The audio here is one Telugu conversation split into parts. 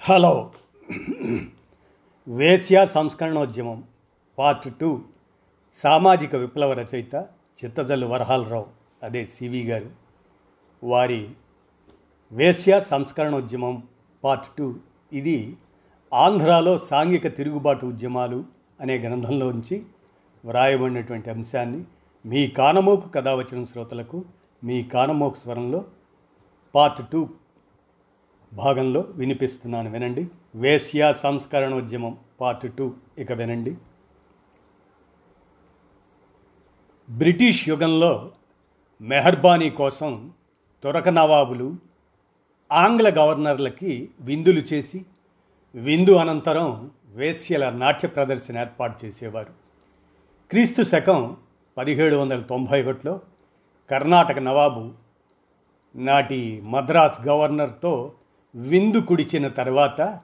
హలో. వేశ్య సంస్కరణోద్యమం పార్ట్ టూ. సామాజిక విప్లవ రచయిత చిత్తజల్లు వరహాలరావు అదే సివి గారు. వారి వేశ్య సంస్కరణోద్యమం పార్ట్ టూ. ఇది ఆంధ్రాలో సాంఘిక తిరుగుబాటు ఉద్యమాలు అనే గ్రంథంలోంచి వ్రాయబడినటువంటి అంశాన్ని మీ కానమోకు కథావచనం శ్రోతలకు మీ కానమోకు స్వరంలో పార్ట్ టూ భాగంలో వినిపిస్తున్నాను వినండి. వేశ్య సంస్కరణోద్యమం పార్ట్ టూ. ఇక వినండి. బ్రిటిష్ యుగంలో మెహర్బానీ కోసం తురక నవాబులు ఆంగ్ల గవర్నర్లకి విందులు చేసి విందు అనంతరం వేశ్యల నాట్య ప్రదర్శన ఏర్పాటు చేసేవారు. క్రీస్తు శకం పదిహేడు వందల తొంభై ఒకటిలో కర్ణాటక నవాబు నాటి మద్రాస్ గవర్నర్తో విందు కుడిచిన తర్వాత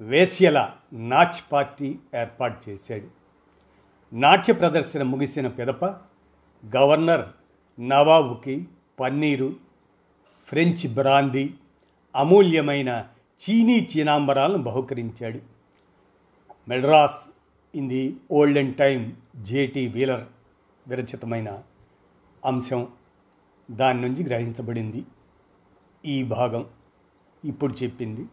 వేశ్యల నాచ్ పార్టీ ఏర్పాటు చేశాడు. నాట్య ప్రదర్శన ముగిసిన పిదప గవర్నర్ నవాబుకి పన్నీరు ఫ్రెంచ్ బ్రాందీ అమూల్యమైన చీనీ చీనాంబరాలను బహుకరించాడు. Madras in the olden time J T Wheeler విరచితమైన అంశం దాని నుంచి గ్రహించబడింది ఈ భాగం. ఇప్పుడు చెప్పింది.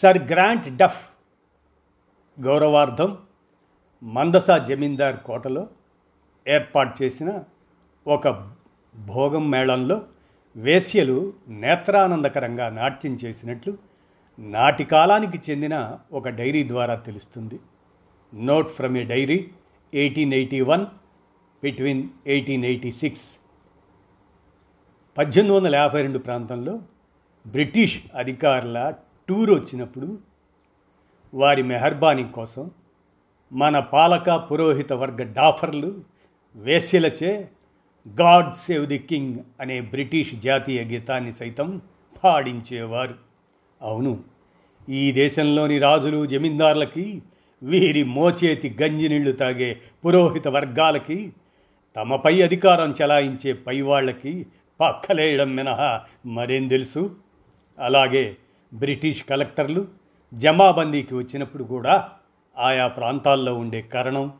సర్ గ్రాంట్ డఫ్ గౌరవార్థం మందసా జమీందార్ కోటలో ఏర్పాటు చేసిన ఒక భోగం మేళంలో వేశ్యలు నేత్రానందకరంగా నాట్యం చేసినట్లు నాటి కాలానికి చెందిన ఒక డైరీ ద్వారా తెలుస్తుంది. Note from a diary eighteen eighty one between eighteen eighty six పద్దెనిమిది వందల యాభై రెండు ప్రాంతంలో బ్రిటిష్ అధికారుల టూర్ వచ్చినప్పుడు వారి మెహర్బానీ కోసం మన పాలక పురోహిత వర్గ డాఫర్లు వేశ్యలచే గాడ్ సేవ్ ది కింగ్ అనే బ్రిటిష్ జాతీయ గీతాన్ని సైతం పాడించేవారు. అవును ఈ దేశంలోని రాజులు జమీందారులకి వీరి మోచేతి గంజినీళ్ళు తాగే పురోహిత వర్గాలకి తమపై అధికారం చెలాయించే పైవాళ్ళకి పక్కలేయడం మినహా మరేం తెలుసు? అలాగే బ్రిటిష్ కలెక్టర్లు జమాబందీకి వచ్చినప్పుడు కూడా ఆయా ప్రాంతాల్లో ఉండే కరణం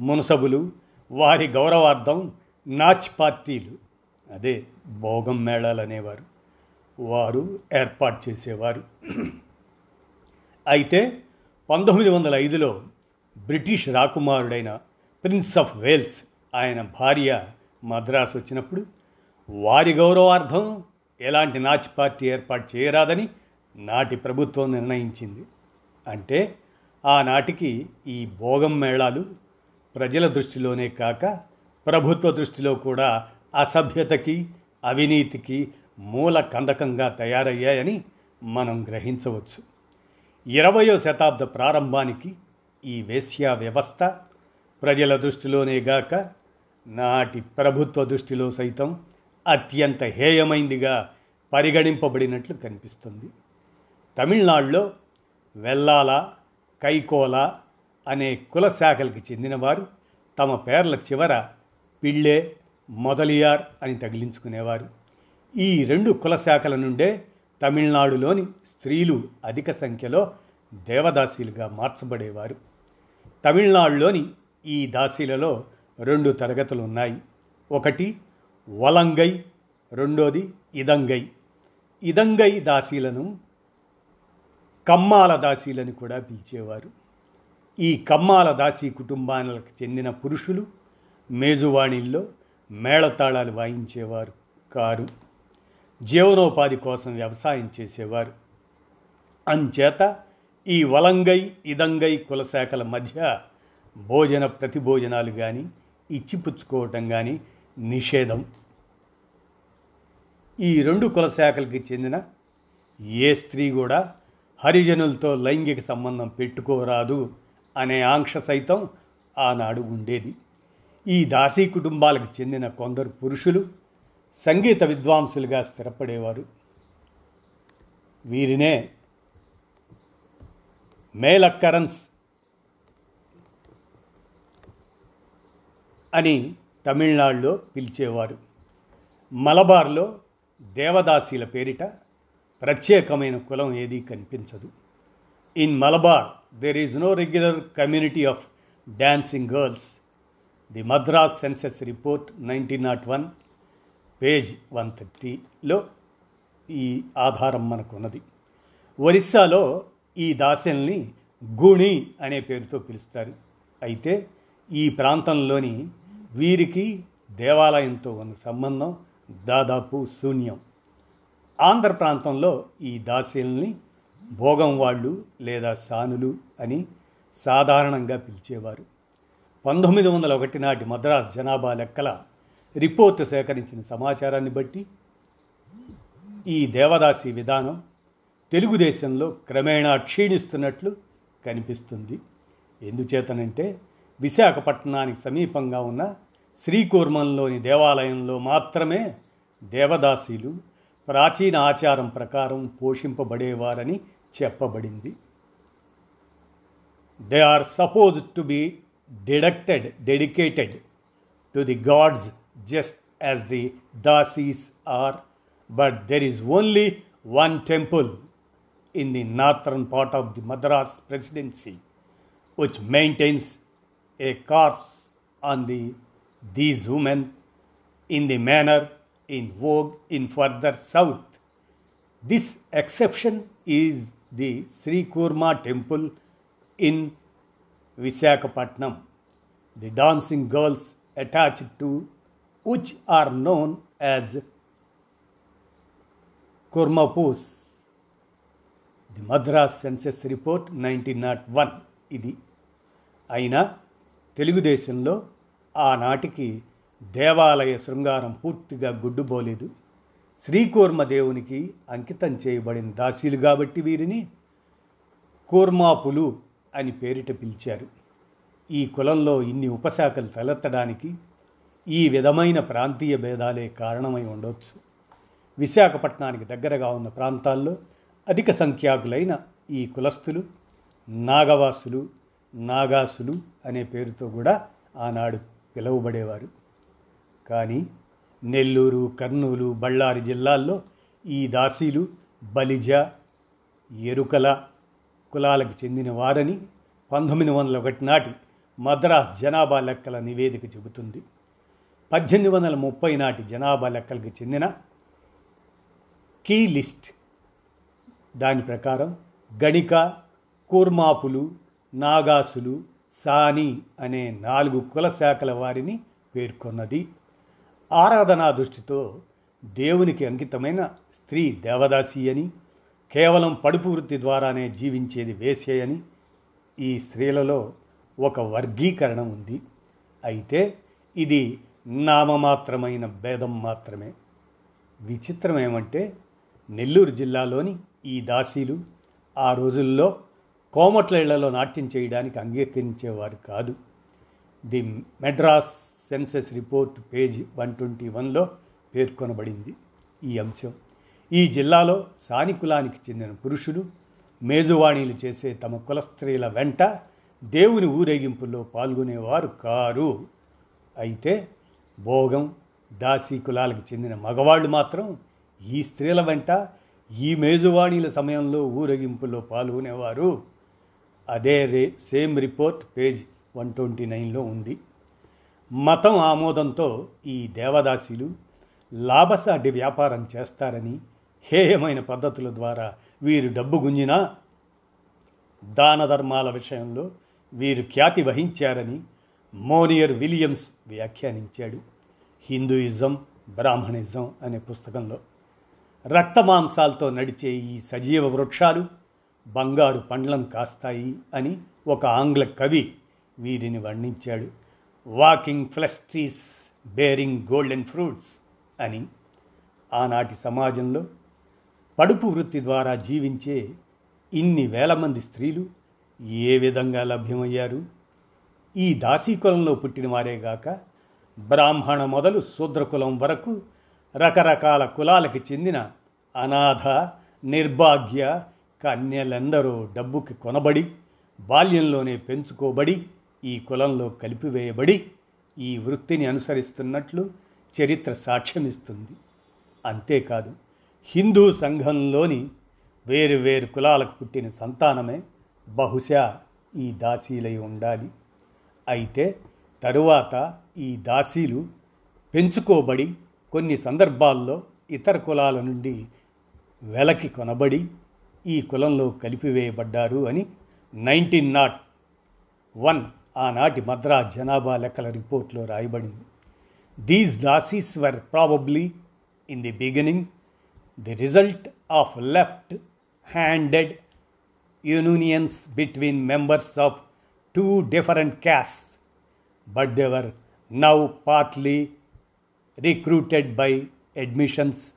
మునసబులు వారి గౌరవార్థం నాచ్ పార్టీలు. అదే భోగం మేళాలు అనేవారు. వారు ఏర్పాటు చేసేవారు. అయితే పంతొమ్మిది వందల ఐదులో బ్రిటిష్ రాకుమారుడైన ప్రిన్స్ ఆఫ్ వేల్స్ ఆయన భార్య మద్రాసు వచ్చినప్పుడు వారి గౌరవార్థం ఎలాంటి నాచి పార్టీ ఏర్పాటు చేయరాదని నాటి ప్రభుత్వం నిర్ణయించింది. అంటే ఆనాటికి ఈ భోగం మేళాలు ప్రజల దృష్టిలోనే కాక ప్రభుత్వ దృష్టిలో కూడా అసభ్యతకి అవినీతికి మూల కందకంగా తయారయ్యాయని మనం గ్రహించవచ్చు. ఇరవయో శతాబ్ద ప్రారంభానికి ఈ వేశ్యా వ్యవస్థ ప్రజల దృష్టిలోనే గాక నాటి ప్రభుత్వ దృష్టిలో సైతం అత్యంత హేయమైందిగా పరిగణింపబడినట్లు కనిపిస్తుంది. తమిళనాడులో వెల్లాల కైకోల అనే కుల శాఖలకి చెందినవారు తమ పేర్ల చివర పిళ్ళే మొదలియార్ అని తగిలించుకునేవారు. ఈ రెండు కుల శాఖల నుండే తమిళనాడులోని స్త్రీలు అధిక సంఖ్యలో దేవదాసీలుగా మార్చబడేవారు. తమిళనాడులోని ఈ దాసీలలో రెండు తరగతులు ఉన్నాయి. ఒకటి వలంగై రెండోది ఇదంగై. ఇదంగై దాసీలను కమ్మాల దాసీలను కూడా పిలిచేవారు. ఈ కమ్మాల దాసీ కుటుంబాలకు చెందిన పురుషులు మేజువాణిల్లో మేళతాళాలు వాయించేవారు కారు. జీవనోపాధి కోసం వ్యవసాయం చేసేవారు. అంచేత ఈ వలంగై ఇదంగై కులశాఖల మధ్య భోజన ప్రతిభోజనాలు కానీ ఇచ్చిపుచ్చుకోవటం కానీ నిషేధం. ఈ రెండు కులశాఖలకి చెందిన ఏ స్త్రీ కూడా హరిజనులతో లైంగిక సంబంధం పెట్టుకోరాదు అనే ఆంక్ష సైతం ఆనాడు ఉండేది. ఈ దాసీ కుటుంబాలకు చెందిన కొందరు పురుషులు సంగీత విద్వాంసులుగా స్థిరపడేవారు. వీరినే మేలక్కరన్స్ అని తమిళనాడులో పిలిచేవారు. మలబార్లో దేవదాసీల పేరిట ప్రత్యేకమైన కులం ఏదీ కనిపించదు. In Malabar there is no regular community of dancing girls the Madras census report nineteen nought one page one థర్టీలో ఈ ఆధారం మనకున్నది. ఒరిస్సాలో ఈ దాసల్ని గుణి అనే పేరుతో పిలుస్తారు. అయితే ఈ ప్రాంతంలోని వీరికి దేవాలయంతో ఉన్న సంబంధం దాదాపు శూన్యం. ఆంధ్ర ప్రాంతంలో ఈ దాసీల్ని భోగం వాళ్ళు లేదా సానులు అని సాధారణంగా పిలిచేవారు. పంతొమ్మిది వందల ఒకటి నాటి మద్రాస్ జనాభా లెక్కల రిపోర్టు సేకరించిన సమాచారాన్ని బట్టి ఈ దేవదాసి విధానం తెలుగుదేశంలో క్రమేణా క్షీణిస్తున్నట్లు కనిపిస్తుంది. ఎందుచేతనంటే విశాఖపట్నానికి సమీపంగా ఉన్న శ్రీకూర్మంలోని దేవాలయంలో మాత్రమే దేవదాసీలు ప్రాచీన ఆచారం ప్రకారం పోషింపబడేవారని చెప్పబడింది. They are suppose to be deducted dedicated to the gods just as the dasis are but there is only one temple in the northern part of the Madras presidency which maintains a corpse on the, these women in the manner in vogue in further south. This exception is the Sri Kurma temple in Visakhapatnam. The dancing girls attached to which are known as Kurmapus the Madras census report nineteen nought one ఇది అయినా తెలుగుదేశంలో ఆనాటికి దేవాలయ శృంగారం పూర్తిగా గుడ్డుబోలేదు. శ్రీకూర్మ దేవునికి అంకితం చేయబడిన దాసీలు కాబట్టి వీరిని కూర్మాపులు అని పేరిట పిలిచారు. ఈ కులంలో ఇన్ని ఉపశాఖలు తలెత్తడానికి ఈ విధమైన ప్రాంతీయ భేదాలే కారణమై ఉండవచ్చు విశాఖపట్నానికి దగ్గరగా ఉన్న ప్రాంతాల్లో అధిక సంఖ్యాకులైన ఈ కులస్తులు నాగవాసులు నాగాసులు అనే పేరుతో కూడా ఆనాడు పిలువబడేవారు. కానీ నెల్లూరు కర్నూలు బళ్ళారి జిల్లాల్లో ఈ దాసీలు బలిజ ఎరుకల కులాలకు చెందిన వారని పంతొమ్మిది వందల ఒకటి నాటి మద్రాస్ జనాభా లెక్కల నివేదిక చెబుతుంది. పద్దెనిమిది వందల ముప్పై నాటి జనాభా లెక్కలకు చెందిన కీ లిస్ట్ దాని ప్రకారం గణిక కూర్మాపులు నాగాసులు సాని అనే నాలుగు కుల శాఖల వారిని పేర్కొన్నది. ఆరాధనా దృష్టితో దేవునికి అంకితమైన స్త్రీ దేవదాసి అని కేవలం పడుపు వృత్తి ద్వారానే జీవించేది వేసే అని ఈ స్త్రీలలో ఒక వర్గీకరణ ఉంది. అయితే ఇది నామమాత్రమైన భేదం మాత్రమే. విచిత్రం ఏమంటే నెల్లూరు జిల్లాలోని ఈ దాసీలు ఆ రోజుల్లో కోమట్ల ఇళ్ళలో నాట్యం చేయడానికి అంగీకరించేవారు కాదు. The Madras census report page one twenty వన్లో పేర్కొనబడింది ఈ అంశం. ఈ జిల్లాలో సానికులానికి చెందిన పురుషులు మేజువాణీలు చేసే తమ కుల స్త్రీల వెంట దేవుని ఊరేగింపుల్లో పాల్గొనేవారు కారు. అయితే భోగం దాసీ కులాలకు చెందిన మగవాళ్ళు మాత్రం ఈ స్త్రీల వెంట ఈ మేజువాణీల సమయంలో ఊరేగింపులో పాల్గొనేవారు. అదే రే same report page one twenty నైన్లో ఉంది. మతం ఆమోదంతో ఈ దేవదాసీలు లాభసాటి వ్యాపారం చేస్తారని హేయమైన పద్ధతుల ద్వారా వీరు డబ్బు గుంజినా దాన ధర్మాల విషయంలో వీరు ఖ్యాతి వహించారని మోనియర్ విలియమ్స్ వ్యాఖ్యానించాడు. హిందూయిజం బ్రాహ్మణిజం అనే పుస్తకంలో రక్తమాంసాలతో నడిచే ఈ సజీవ వృక్షాలు బంగారు పండ్లను కాస్తాయి అని ఒక ఆంగ్ల కవి వీరిని వర్ణించాడు. Walking flesh trees bearing golden fruits అని ఆనాటి సమాజంలో పడుపు వృత్తి ద్వారా జీవించే ఇన్ని వేల మంది స్త్రీలు ఏ విధంగా లభ్యమయ్యారు? ఈ దాసీకులంలో పుట్టిన వారేగాక బ్రాహ్మణ మొదలు శూద్రకులం వరకు రకరకాల కులాలకు చెందిన అనాథ నిర్భాగ్య కన్యలందరూ డబ్బుకి కొనబడి బాల్యంలోనే పెంచుకోబడి ఈ కులంలో కలిపివేయబడి ఈ వృత్తిని అనుసరిస్తున్నట్లు చరిత్ర సాక్ష్యమిస్తుంది. అంతేకాదు హిందూ సంఘంలోని వేరు వేరు కులాలకు పుట్టిన సంతానమే బహుశా ఈ దాసీలై ఉండాలి. అయితే తరువాత ఈ దాసీలు పెంచుకోబడి కొన్ని సందర్భాల్లో ఇతర కులాల నుండి వెలకి కొనబడి ఈ కులంలో కలిపివేయబడ్డారు అని నైన్టీన్ నాట్ వన్ ఆనాటి మద్రాస్ జనాభా లెక్కల రిపోర్ట్లో రాయబడింది. These dasis were probably in the beginning the result of left handed unions between members of two different castes but they are now partly recruited by admissions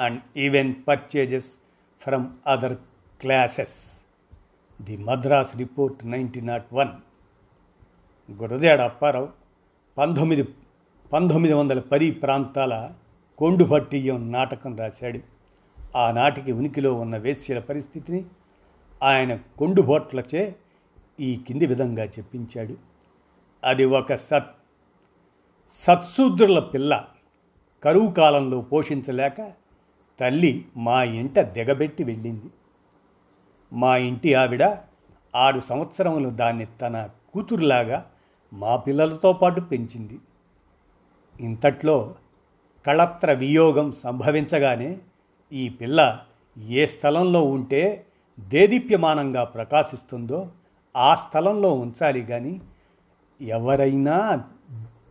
and even purchases from other classes. The Madras Report 1901 Gurajada Apparao పంతొమ్మిది పంతొమ్మిది వందల పది ప్రాంతాల కొండుభట్టియం నాటకం రాశాడు. ఆనాటికి ఉనికిలో ఉన్న వేశ్యల పరిస్థితిని ఆయన కొండుబోట్లచే ఈ కింది విధంగా చెప్పించాడు. అది ఒక సత్ సత్సూద్రుల పిల్ల కరువు కాలంలో పోషించలేక తల్లి మా ఇంట దిగబెట్టి వెళ్ళింది. మా ఇంటి ఆవిడ ఆరు సంవత్సరములు దాన్ని తన కూతురులాగా మా పిల్లలతో పాటు పెంచింది. ఇంతట్లో కళత్ర వియోగం సంభవించగానే ఈ పిల్ల ఏ స్థలంలో ఉంటే దేదీప్యమానంగా ప్రకాశిస్తుందో ఆ స్థలంలో ఉంచాలి కానీ ఎవరైనా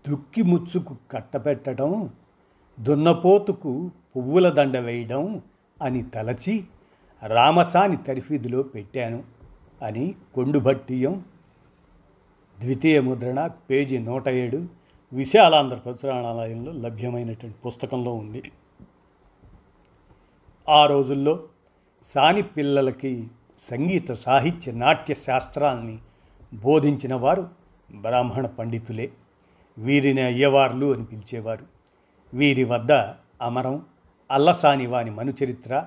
దుక్కి ముచ్చుకు కట్టపెట్టడం దున్నపోతుకు పువ్వుల దండ వేయడం అని తలచి రామసాని తరిఫీదులో పెట్టాను అని కొండుభట్టియం ద్వితీయ ముద్రణ పేజీ నూట ఏడు విశాలాంధ్ర ప్రచురణాలయంలో లభ్యమైనటువంటి పుస్తకంలో ఉంది. ఆ రోజుల్లో సాని పిల్లలకి సంగీత సాహిత్య నాట్య శాస్త్రాన్ని బోధించిన వారు బ్రాహ్మణ పండితులే. వీరిని అయ్యవార్లు అని పిలిచేవారు. వీరి వద్ద అమరం అల్లసాని వాని మనుచరిత్ర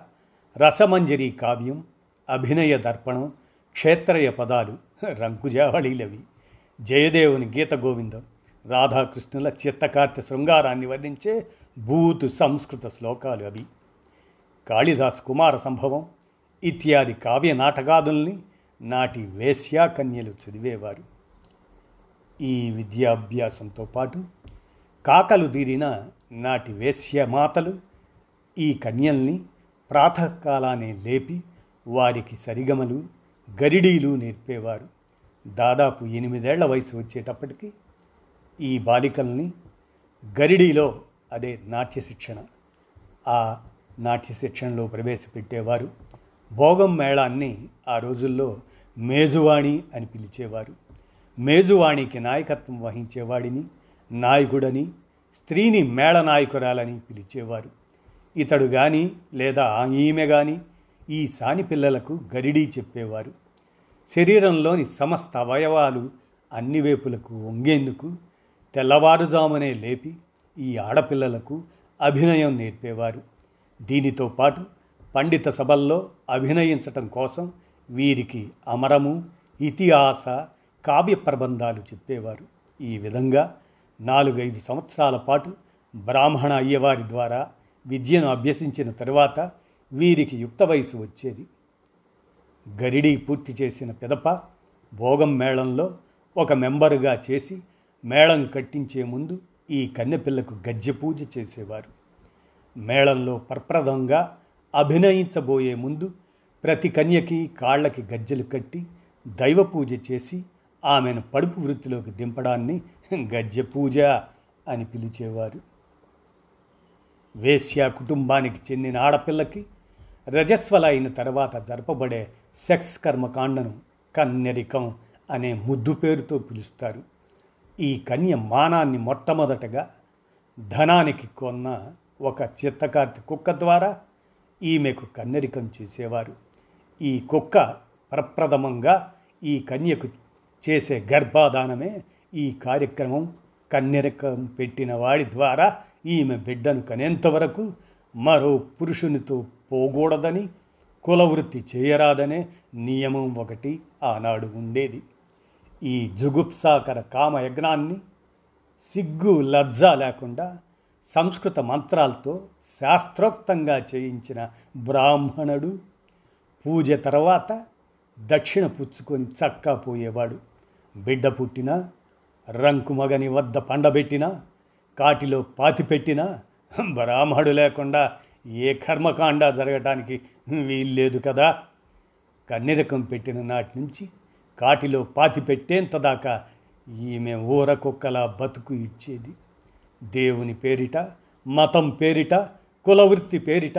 రసమంజరి కావ్యం అభినయ దర్పణం క్షేత్రయ పదాలు రంకుజావళీలవి. జయదేవుని గీత గోవిందం రాధాకృష్ణుల చిత్తకార్త శృంగారాన్ని వర్ణించే భూతు సంస్కృత శ్లోకాలు అవి. కాళిదాస్ కుమార సంభవం ఇత్యాది కావ్య నాటకాదుల్ని నాటి వేశ్యాకన్యలు చదివేవారు. ఈ విద్యాభ్యాసంతో పాటు కాకలు తీరిన నాటి వేశ్యమాతలు ఈ కన్యల్ని ప్రాతకాలానే లేపి వారికి సరిగమలు గరిడీలు నేర్పేవారు. దాదాపు ఎనిమిదేళ్ళ వయసు వచ్చేటప్పటికి ఈ బాలికల్ని గరిడీలో అదే నాట్య శిక్షణ ఆ నాట్య శిక్షణలో ప్రవేశపెట్టేవారు. భోగం మేళాన్ని ఆ రోజుల్లో మేజువాణి అని పిలిచేవారు. మేజువాణికి నాయకత్వం వహించేవాడిని నాయకుడని స్త్రీని మేళనాయకురాలని పిలిచేవారు. ఇతడు కానీ లేదా ఈమె కానీ ఈ సాని పిల్లలకు గరిడీ చెప్పేవారు. శరీరంలోని సమస్త అవయవాలు అన్ని వైపులకు వంగేందుకు తెల్లవారుజామునే లేపి ఈ ఆడపిల్లలకు అభినయం నేర్పేవారు. దీనితో పాటు పండిత సభల్లో అభినయించటం కోసం వీరికి అమరము ఇతిహాస కావ్య ప్రబంధాలు చెప్పేవారు. ఈ విధంగా నాలుగైదు సంవత్సరాల పాటు బ్రాహ్మణ అయ్యవారి ద్వారా విద్యను అభ్యసించిన తరువాత వీరికి యుక్త వయసు వచ్చేది. గరిడీ పూర్తి చేసిన పిదప భోగం మేళంలో ఒక మెంబరుగా చేసి మేళం కట్టించే ముందు ఈ కన్నెపిల్లకు గజ్జె పూజ చేసేవారు. మేళంలో పర్ప్రదంగా అభినయించబోయే ముందు ప్రతి కన్యకి కాళ్ళకి గజ్జెలు కట్టి దైవ పూజ చేసి ఆమెను పడుపు వృత్తిలోకి దింపడాన్ని గజ్జ పూజ అని పిలిచేవారు. వేశ్య కుటుంబానికి చెందిన ఆడపిల్లకి రజస్వల అయిన తర్వాత జరపబడే సెక్స్ కర్మకాండను కన్యరికం అనే ముద్దు పేరుతో పిలుస్తారు. ఈ కన్య మానాన్ని మొట్టమొదటగా ధనానికి కొన్న ఒక చిత్తకార్తి కుక్క ద్వారా ఈమెకు కన్నెరికం చేసేవారు. ఈ కుక్క ప్రప్రథమంగా ఈ కన్యకు చేసే గర్భాధానమే ఈ కార్యక్రమం కన్నెరకం పెట్టిన వాడి ద్వారా ఈమె బిడ్డను కనేంతవరకు మరో పురుషునితో పోకూడదని కులవృత్తి చేయరాదనే నియమం ఒకటి ఆనాడు ఉండేది. ఈ జుగుప్సాకర కామయజ్ఞాన్ని సిగ్గు లజ్జ లేకుండా సంస్కృత మంత్రాలతో శాస్త్రోక్తంగా చేయించిన బ్రాహ్మణుడు పూజ తర్వాత దక్షిణ పుచ్చుకొని చక్కా పోయేవాడు. బిడ్డ పుట్టినా రంకుమగని వద్ద పండబెట్టినా కాటిలో పాతిపెట్టినా బ్రాహ్మడు లేకుండా ఏ కర్మకాండ జరగటానికి వీల్లేదు కదా. కన్నెరకం పెట్టిన నాటి నుంచి కాటిలో పాతి పెట్టేంత దాకా ఈమె ఊరకుక్కలా బతుకు ఇచ్చేది. దేవుని పేరిట మతం పేరిట కులవృత్తి పేరిట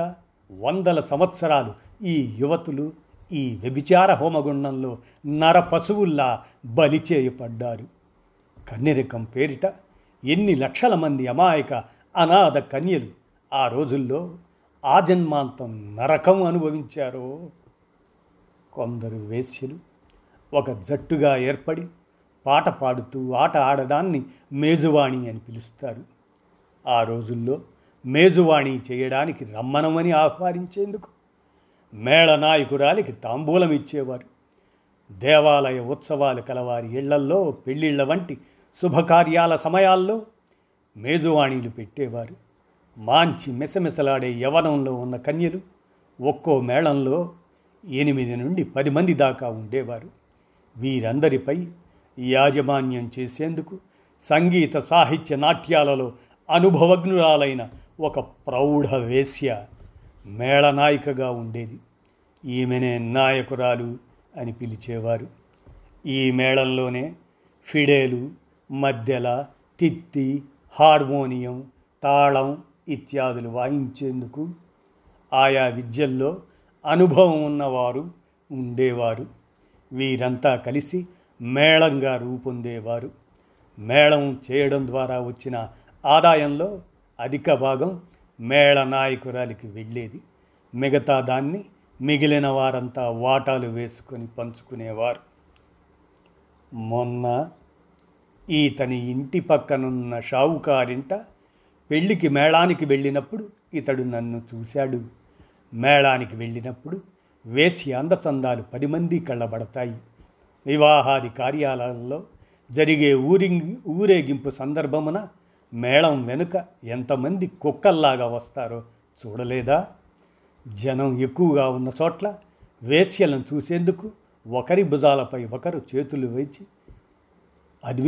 వందల సంవత్సరాలు ఈ యువతులు ఈ వ్యభిచార హోమగుండంలో నర పశువుల్లా బలి చేయబడ్డారు కన్నెరకం పేరిట ఎన్ని లక్షల మంది అమాయక అనాథ కన్యలు ఆ రోజుల్లో ఆజన్మాంతం నరకం అనుభవించారో? కొందరు వేశ్యలు ఒక జట్టుగా ఏర్పడి పాట పాడుతూ ఆట ఆడడాన్ని మేజువాణి అని పిలుస్తారు. ఆ రోజుల్లో మేజువాణి చేయడానికి రమ్మనమని ఆహ్వానించేందుకు మేళనాయకురాలికి తాంబూలం ఇచ్చేవారు. దేవాలయ ఉత్సవాలు కలవారి ఇళ్ళల్లో పెళ్ళిళ్ళ వంటి శుభకార్యాల సమయాల్లో మేజువాణీలు పెట్టేవారు. మాంచి మెసమెసలాడే యవనంలో ఉన్న కన్యలు ఒక్కో మేళంలో ఎనిమిది నుండి పది మంది దాకా ఉండేవారు. వీరందరిపై యాజమాన్యం చేసేందుకు సంగీత సాహిత్య నాట్యాలలో అనుభవజ్ఞురాలైన ఒక ప్రౌఢ వేశ్య మేళనాయికగా ఉండేది. ఈమెనే నాయకురాలు అని పిలిచేవారు. ఈ మేళంలోనే ఫిడేలు మద్దెల తిత్తి హార్మోనియం తాళం ఇత్యాదులు వాయించేందుకు ఆయా విద్యల్లో అనుభవం ఉన్నవారు ఉండేవారు. వీరంతా కలిసి మేళంగా రూపొందేవారు. మేళం చేయడం ద్వారా వచ్చిన ఆదాయంలో అధిక భాగం మేళ నాయకురాలికి వెళ్ళేది. మిగతా దాన్ని మిగిలిన వారంతా వాటాలు వేసుకొని పంచుకునేవారు. మొన్న ఈతని ఇంటి పక్కనున్న షావుకారింట పెళ్ళికి మేళానికి వెళ్ళినప్పుడు ఇతడు నన్ను చూశాడు. మేళానికి వెళ్ళినప్పుడు వేసి అందచందాలు పది మంది కళ్ళబడతాయి. వివాహాది కార్యాలయాల్లో జరిగే ఊరి ఊరేగింపు సందర్భమున మేళం వెనుక ఎంతమంది కుక్కల్లాగా వస్తారో చూడలేదా? జనం ఎక్కువగా ఉన్న చోట్ల వేశ్యలను చూసేందుకు ఒకరి భుజాలపై ఒకరు చేతులు వేచి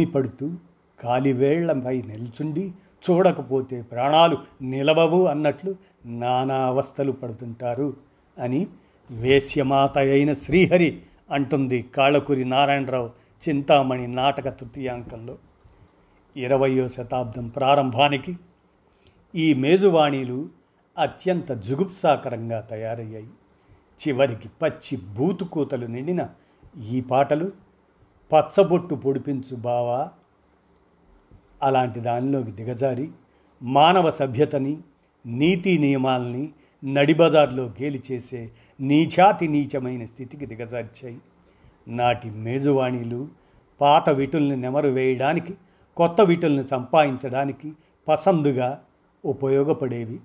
పడుతూ కాలివేళ్ళపై నిల్చుండి చూడకపోతే ప్రాణాలు నిలవవు అన్నట్లు నానా అవస్థలు పడుతుంటారు అని వేశ్యమాత అయిన శ్రీహరి అంటుంది కాళకురి నారాయణరావు చింతామణి నాటక తృతీయాంకంలో. ఇరవయో శతాబ్దం ప్రారంభానికి ఈ మేజువాణీలు అత్యంత జుగుప్సాకరంగా తయారయ్యాయి. చివరికి పచ్చి బూతుకూతలు నిండిన ఈ పాటలు పచ్చబొట్టు పొడిపించు బావా. అలాంటి దానిలోకి దిగజారి మానవ సభ్యతని నీతి నియమాల్ని నడిబజార్లో గేలి చేసే నీచాతి నీచమైన స్థితికి దిగజార్చాయి. నాటి మేజువాణీలు పాత విటుల్ని నెమరు వేయడానికి కొత్త విటుల్ని సంపాదించడానికి పసందుగా ఉపయోగపడేవి.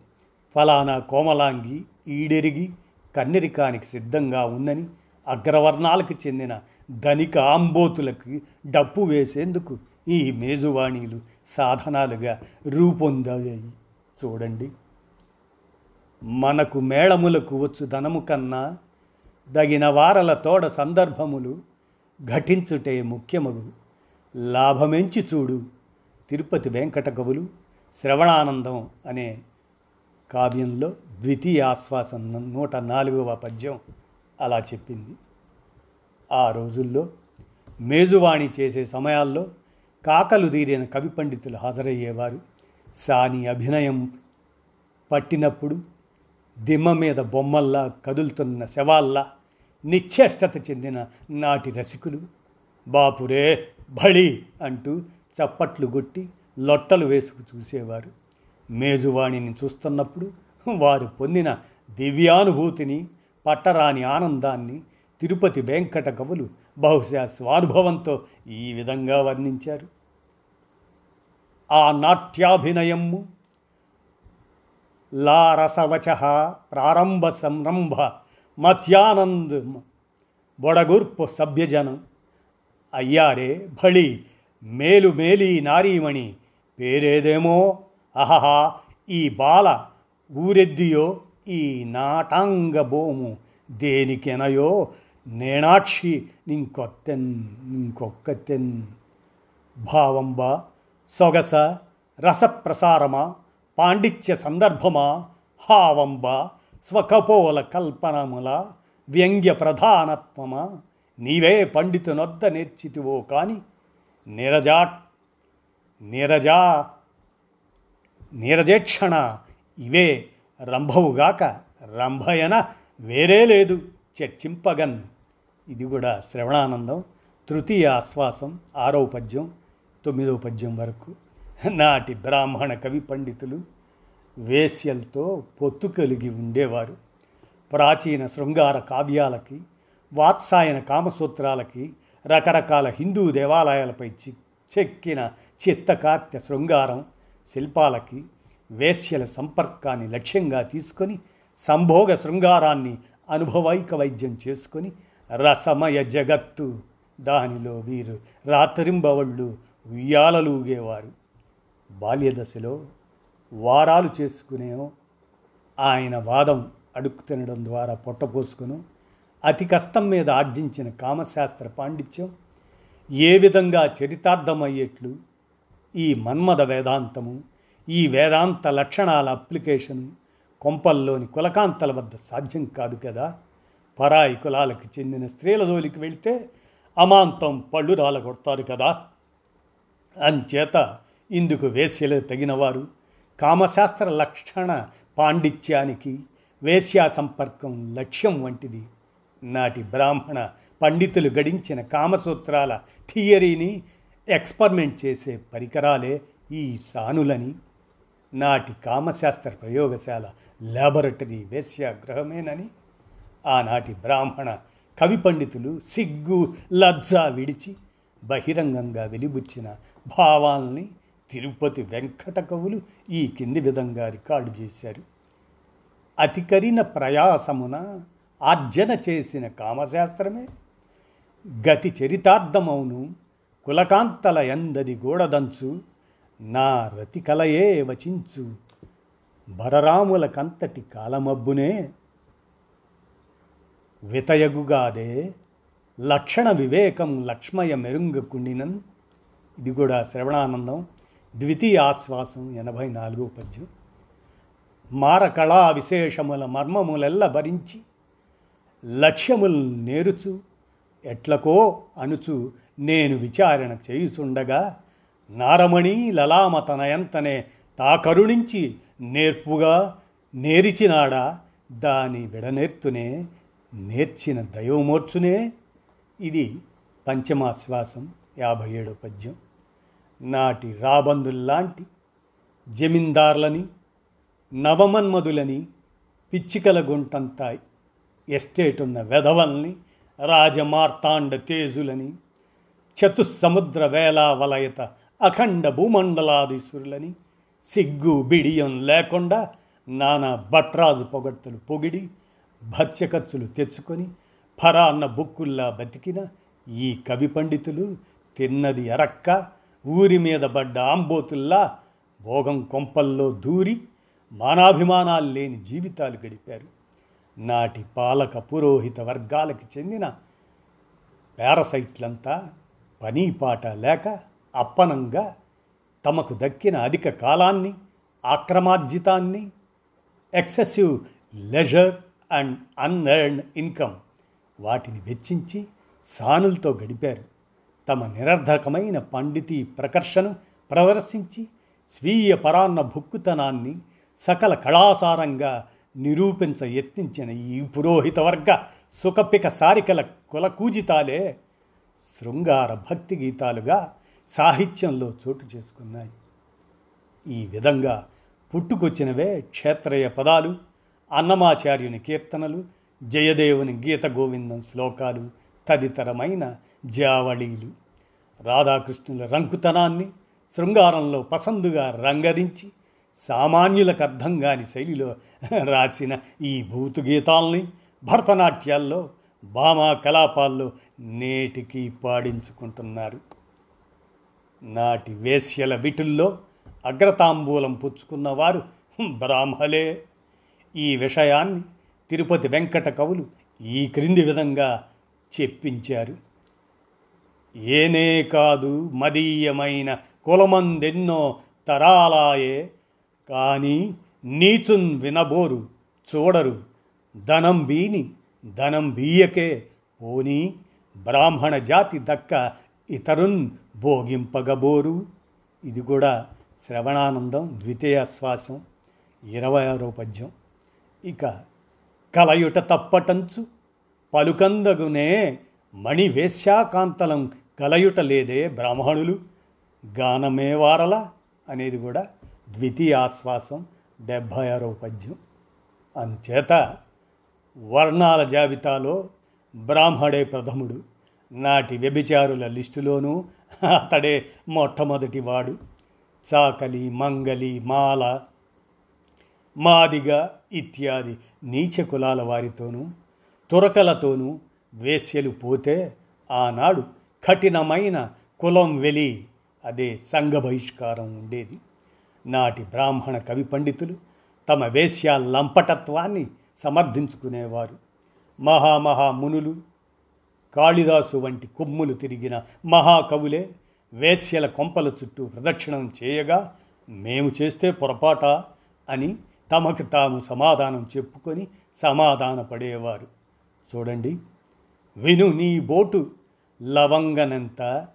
ఫలానా కోమలాంగి ఈడెరిగి కన్నెరికానికి సిద్ధంగా ఉందని అగ్రవర్ణాలకు చెందిన ధనిక ఆంబోతులకు డప్పు వేసేందుకు ఈ మేజువాణీలు సాధనాలుగా రూపొందాయి. చూడండి. మనకు మేళములకు వచ్చు ధనము కన్నా దగిన వారల తోడ సందర్భములు ఘటించుటే ముఖ్యమగు లాభమెంచి చూడు. తిరుపతి వెంకట కవులు శ్రవణానందం అనే కావ్యంలో ద్వితీయ ఆశ్వాసం నూట నాలుగవ పద్యం అలా చెప్పింది. ఆ రోజుల్లో మేజువాణి చేసే సమయాల్లో కాకలు తీరిన కవి పండితులు హాజరయ్యేవారు. సాని అభినయం పట్టినప్పుడు దిమ్మ మీద బొమ్మల్లా కదులుతున్న శవాల్లా నిశ్చేష్టత చెందిన నాటి రసికులు బాపురే బళి అంటూ చప్పట్లు కొట్టి లొట్టలు వేసుకు చూసేవారు. మేజువాణిని చూస్తున్నప్పుడు వారు పొందిన దివ్యానుభూతిని పట్టరాని ఆనందాన్ని తిరుపతి వెంకట కవులు బహుశా స్వార్భవంతో ఈ విధంగా వర్ణించారు. ఆ నాట్యాభినయము లారసవచ ప్రారంభ సంరంభ మత్యానంద్ బొడగుర్పు సభ్యజనం అయ్యారే భళి మేలు మేలి నారీమణి పేరేదేమో అహహా ఈ బాల ఊరెద్దియో ఈ నాటాంగ భూము దేనికెనయో నేనాక్షి నింకొత్తెన్ నింకొక్కతెన్. భావంబా సొగస రసప్రసారమా పాండిత్య సందర్భమా హావంబా స్వకపోల కల్పనముల వ్యంగ్య ప్రధానత్వమా. నీవే పండితునొద్ద నేర్చితివో కాని నిరజా నిరజా నీరజేక్షణ ఇవే రంభవుగాక రంభయన వేరే లేదు. చర్చింపగన్. ఇది కూడా శ్రవణానందం. తృతీయ ఆశ్వాసం ఆరవ పద్యం తొమ్మిదవ పద్యం వరకు. నాటి బ్రాహ్మణ కవి పండితులు వేశ్యలతో పొత్తు కలిగి ఉండేవారు. ప్రాచీన శృంగార కావ్యాలకి వాత్సాయన కామసూత్రాలకి రకరకాల హిందూ దేవాలయాలపై చి చెక్కిన చిత్తకార్త్య శృంగారం శిల్పాలకి వేశ్యల సంపర్కాన్ని లక్ష్యంగా తీసుకొని సంభోగ శృంగారాన్ని అనుభవైక వైద్యం చేసుకొని రసమయ జగత్తు దానిలో వీరు రాత్రింబవళ్ళు ఉయ్యాలలుగేవారు బాల్యదశలో వారాలు చేసుకునే ఆయన వాదం అడుక్కు తినడం ద్వారా పొట్టపోసుకును అతి కష్టం మీద ఆర్జించిన కామశాస్త్ర పాండిత్యం ఏ విధంగా చరితార్థమయ్యేట్లు ఈ మన్మద వేదాంతము ఈ వేదాంత లక్షణాల అప్లికేషను కొంపల్లోని కులకాంతల వద్ద సాధ్యం కాదు కదా. పరాయి కులాలకు చెందిన స్త్రీల జోలికి వెళ్తే అమాంతం పళ్ళు రాలగొడతారు కదా. అంచేత ఇందుకు వేశ్యలు తగినవారు. కామశాస్త్ర లక్షణ పాండిత్యానికి వేశ్యా సంపర్కం లక్ష్యం వంటిది. నాటి బ్రాహ్మణ పండితులు గడించిన కామసూత్రాల థియరీని ఎక్స్పరిమెంట్ చేసే పరికరాలే ఈ సానులని. నాటి కామశాస్త్ర ప్రయోగశాల ల్యాబొరేటరీ వేశ్యాగ్రహమేనని. ఆనాటి బ్రాహ్మణ కవి పండితులు సిగ్గు లజ్జ విడిచి బహిరంగంగా వెలిబుచ్చిన భావాల్ని తిరుపతి వెంకట కవులు ఈ కింది విధంగా రికార్డు చేశారు. అతికరిన ప్రయాసమున ఆర్జన చేసిన కామశాస్త్రమే. గతి చరితార్థమౌను కులకాంతల ఎందది గూడదంచు నా రతి కలయే వచించు బరరాముల కంతటి కాలమబ్బునే వితయగుగాదే లక్షణ వివేకం లక్ష్మయ మెరుంగకుండినన్ ఇది కూడా శ్రవణానందం. ద్వితీయ ఆశ్వాసం ఎనభై నాలుగో పద్యం. మారకళా విశేషముల మర్మములెల్ల భరించి లక్ష్యములు నేరుచు ఎట్లకో అనుచు నేను విచారణ చేయుచుండగా నారమణి లలామతనయంతనే తా కరుణించి నేర్పుగా నేరిచినాడా? దాని విడనేర్తునే నేర్చిన దైవమోర్చునే. ఇది పంచమాశ్వాసం యాభై ఏడో పద్యం. నాటి రాబందుల్లాంటి జమీందార్లని నవమన్మధులని పిచ్చికల గుంటంతా ఎస్టేట్ ఉన్న వెధవల్ని రాజమార్తాండ తేజులని చతుస్సముద్ర వేలా వలయత అఖండ భూమండలాధీశ్వరులని సిగ్గు బిడియం లేకుండా నానా భట్రాజు పొగడ్తలు పొగిడి భత్య ఖర్చులు తెచ్చుకొని ఫరాన్న బుక్కుల్లా బతికిన ఈ కవి పండితులు తిన్నది అరక్క ఊరి మీద పడ్డ ఆంబోతుల్లా భోగం కొంపల్లో దూరి మానాభిమానాలు లేని జీవితాలు గడిపారు. నాటి పాలక పురోహిత వర్గాలకు చెందిన పారసైట్లంతా పని పాట లేక అప్పనంగా తమకు దక్కిన అధిక కాలాన్ని ఆక్రమార్జితాన్ని excessive leisure and unearned income వాటిని వెచ్చించి సానులతో గడిపారు. తమ నిరర్ధకమైన పండితి ప్రకర్షను ప్రదర్శించి స్వీయ పరాన్న భుక్కుతనాన్ని సకల కళాసారంగా నిరూపించ యత్నించిన ఈ పురోహిత వర్గ సుఖపిక సారికల కులకూజితాలే శృంగార భక్తి గీతాలుగా సాహిత్యంలో చోటు చేసుకున్నాయి. ఈ విధంగా పుట్టుకొచ్చినవే క్షేత్రయ పదాలు అన్నమాచార్యుని కీర్తనలు జయదేవుని గీత గోవిందం శ్లోకాలు తదితరమైన జావళీలు. రాధాకృష్ణుల రంకుతనాన్ని శృంగారంలో పసందుగా రంగరించి సామాన్యులకు అర్థం కాని శైలిలో రాసిన ఈ భూతు గీతాల్ని భరతనాట్యాల్లో భామా కలాపాల్లో నేటికి పాడించుకుంటున్నారు. నాటి వేశ్యల విటుల్లో అగ్రతాంబూలం పుచ్చుకున్నవారు బ్రాహ్మలే. ఈ విషయాన్ని తిరుపతి వెంకట కవులు ఈ క్రింది విధంగా చెప్పించారు. ఏనే కాదు మదీయమైన కులమందెన్నో తరాలాయే కానీ నీచున్ వినబోరు చూడరు. ధనం బీని ధనం బీయకే పోనీ బ్రాహ్మణ జాతి దక్క ఇతరున్ భోగింపగబోరు ఇది కూడా శ్రవణానందం ద్వితీయ శ్వాసం ఇరవై ఆరో పద్యం. ఇక కలయుట తప్పటంచు పలుకందగునే మణి వేశ్యాకాంతలం కలయుట లేదే బ్రాహ్మణులు. గానమే వారల అనేది కూడా ద్వితీయ ఆశ్వాసం డెబ్భై ఆరో పద్యం. అంచేత వర్ణాల జాబితాలో బ్రాహ్మడే ప్రథముడు. నాటి వ్యభిచారుల లిస్టులోనూ అతడే మొట్టమొదటివాడు చాకలి మంగలి మాల మాదిగ ఇత్యాది నీచ కులాల వారితోనూ తురకలతోనూ వేశ్యలు పోతే ఆనాడు కఠినమైన కులం వెలి. అదే సంఘ బహిష్కారం ఉండేది. నాటి బ్రాహ్మణ కవి పండితులు తమ వేశ్య లంపటత్వాన్ని సమర్థించుకునేవారు. మహామహా మునులు కాళిదాసు వంటి కొమ్ములు తిరిగిన మహాకవులే వేశ్యల కొంపల చుట్టూ ప్రదక్షిణం చేయగా మేము చేస్తే పొరపాట అని తమకు తాము సమాధానం చెప్పుకొని సమాధాన పడేవారు చూడండి విను నీ బోటు లవంగనంత.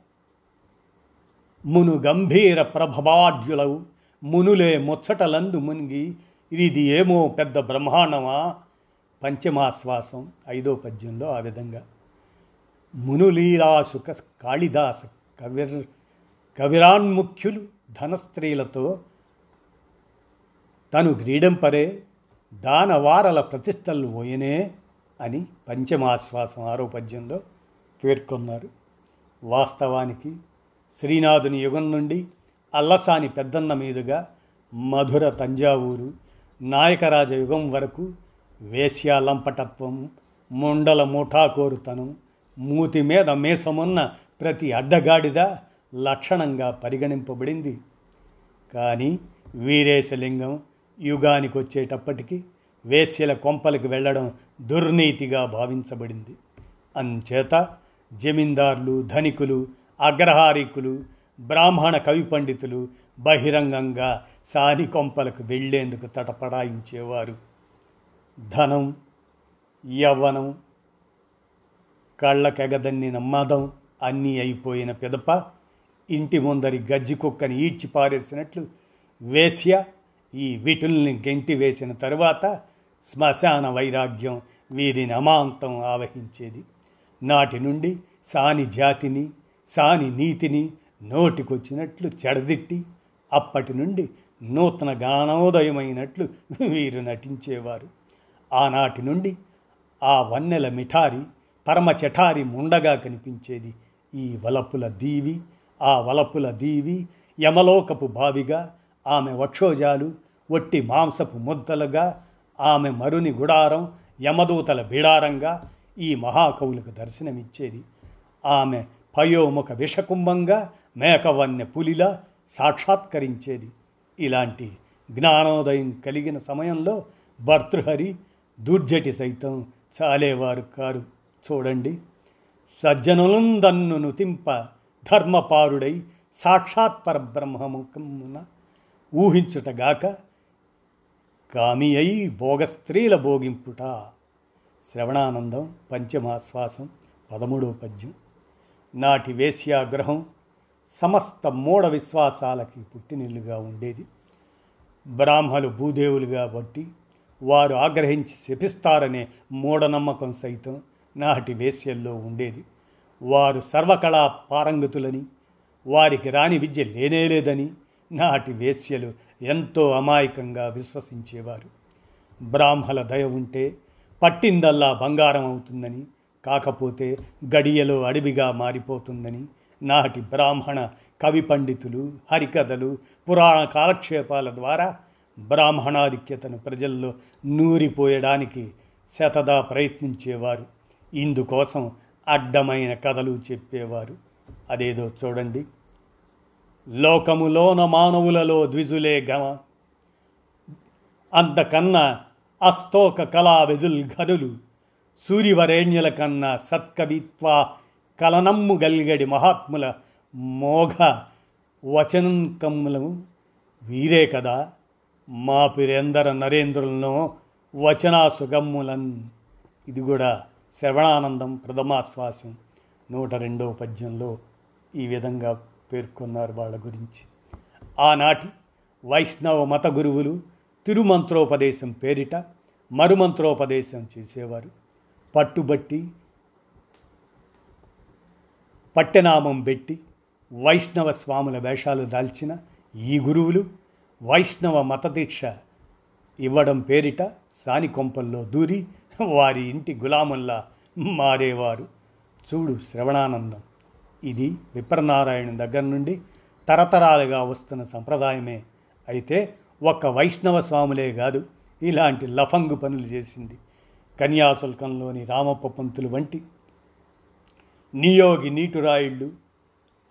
మును గంభీర ప్రభవాడ్యులవు మునులే ముచ్చటలందు మునిగి ఇది ఏమో పెద్ద బ్రహ్మాండమా? పంచమాశ్వాసం ఐదో పద్యంలో ఆ విధంగా. మునులీలాసుక కాళిదాస కవిర్ కవిరాన్ముఖ్యులు ధనస్త్రీలతో తను గ్రీడంపరే దానవారల ప్రతిష్టలు పోయనే అని పంచమాశ్వాసం ఆరో పద్యంలో పేర్కొన్నారు. వాస్తవానికి శ్రీనాథుని యుగం నుండి అల్లసాని పెద్దన్న మీదుగా మధుర తంజావూరు నాయకరాజ యుగం వరకు వేశ్యాలంపటత్వం ముండల ముఠాకోరుతనం మూతి మీద మేసమున్న ప్రతి అడ్డగాడిద లక్షణంగా పరిగణింపబడింది. కానీ వీరేశలింగం యుగానికి వచ్చేటప్పటికి వేశ్యల కొంపలకు వెళ్ళడం దుర్నీతిగా భావించబడింది. అంచేత జమీందారులు ధనికులు అగ్రహారికులు బ్రాహ్మణ కవి పండితులు బహిరంగంగా సాని కొంపలకు వెళ్ళేందుకు తటపడాయించేవారు. ధనం యవ్వనం కళ్ళకెగదన్నిన మదం అన్నీ అయిపోయిన పిదప ఇంటి ముందరి గజ్జి కుక్కని ఈడ్చి పారేసినట్లు వేశ్య ఈ విటుల్ని గెంటి వేసిన తరువాత శ్మశాన వైరాగ్యం వీరిని అమాంతం ఆవహించేది. నాటి నుండి సాని జాతిని సాని నీతిని నోటికొచ్చినట్లు చెడదిట్టి అప్పటి నుండి నూతన గానోదయమైనట్లు వీరు నటించేవారు. ఆనాటి నుండి ఆ వన్నెల మిఠారి పరమ చఠారి ముండగా కనిపించేది ఈ వలపుల దీవి ఆ వలపుల దీవి యమలోకపు బావిగా ఆమె వక్షోజాలు ఒట్టి మాంసపు ముద్దలుగా ఆమె మరుని గుడారం యమదూతల బిడారంగా ఈ మహాకవులకు దర్శనమిచ్చేది. ఆమె పయోముఖ విషకుంభంగా మేకవన్నె పులిలా సాక్షాత్కరించేది. ఇలాంటి జ్ఞానోదయం కలిగిన సమయంలో భర్తృహరి దుర్జటి సైతం చాలేవారు కారు. చూడండి. సజ్జనులందన్నును తింప ధర్మపారుడై సాక్షాత్ పరబ్రహ్మముఖమున ఊహించుటగాక కామి అయి భోగస్త్రీల భోగింపుట. శ్రవణానందం పంచమాశ్వాసం పదమూడవ పద్యం. నాటి వేశ్యాగ్రహం సమస్త మూఢ విశ్వాసాలకి పుట్టినిల్లుగా ఉండేది. బ్రాహ్మలు భూదేవులుగా బట్టి వారు ఆగ్రహించి శపిస్తారనే మూఢనమ్మకం సైతం నాటి వేశ్యల్లో ఉండేది. వారు సర్వకళా పారంగతులని వారికి రాని విద్య లేనేలేదని నాటి వేశ్యలు ఎంతో అమాయకంగా విశ్వసించేవారు. బ్రాహ్మల దయ ఉంటే పట్టిందల్లా బంగారం అవుతుందని కాకపోతే గడియలో అడవిగా మారిపోతుందని నాటి బ్రాహ్మణ కవి పండితులు హరికథలు పురాణ కాలక్షేపాల ద్వారా బ్రాహ్మణాధిక్యతను ప్రజల్లో నూరిపోయడానికి శతదా ప్రయత్నించేవారు. ఇందుకోసం అడ్డమైన కథలు చెప్పేవారు. అదేదో చూడండి. లోకములోన మానవులలో ద్విజులే గమ. అంతకన్నా అస్తోక కళా వెదుల్ ఘనులు. సూర్యవరేణ్యుల కన్నా సత్కవిత్వ కలనమ్ము గల్గడి మహాత్ముల మోఘ వచనంకములను వీరే కదా మా పిరెందర నరేంద్రులను వచనాసుగమ్ములన్. ఇది కూడా శ్రవణానందం ప్రథమాశ్వాసం నూట రెండవ పద్యంలో ఈ విధంగా పేర్కొన్నారు వాళ్ళ గురించి. ఆనాటి వైష్ణవ మత గురువులు తిరుమంత్రోపదేశం పేరిట మరుమంత్రోపదేశం చేసేవారు. పట్టుబట్టి పట్టెనామం పెట్టి వైష్ణవ స్వాముల వేషాలు దాల్చిన ఈ గురువులు వైష్ణవ మతదీక్ష ఇవ్వడం పేరిట సాని కొంపల్లో దూరి వారి ఇంటి గులాముల్లా మారేవారు. చూడు శ్రవణానందం. ఇది విప్రనారాయణ దగ్గర నుండి తరతరాలుగా వస్తున్న సంప్రదాయమే. అయితే ఒక్క వైష్ణవ స్వాములే కాదు ఇలాంటి లఫంగు పనులు చేసింది. కన్యాశుల్కంలోని రామప్ప పంతులు వంటి నియోగి నీటురాయిళ్ళు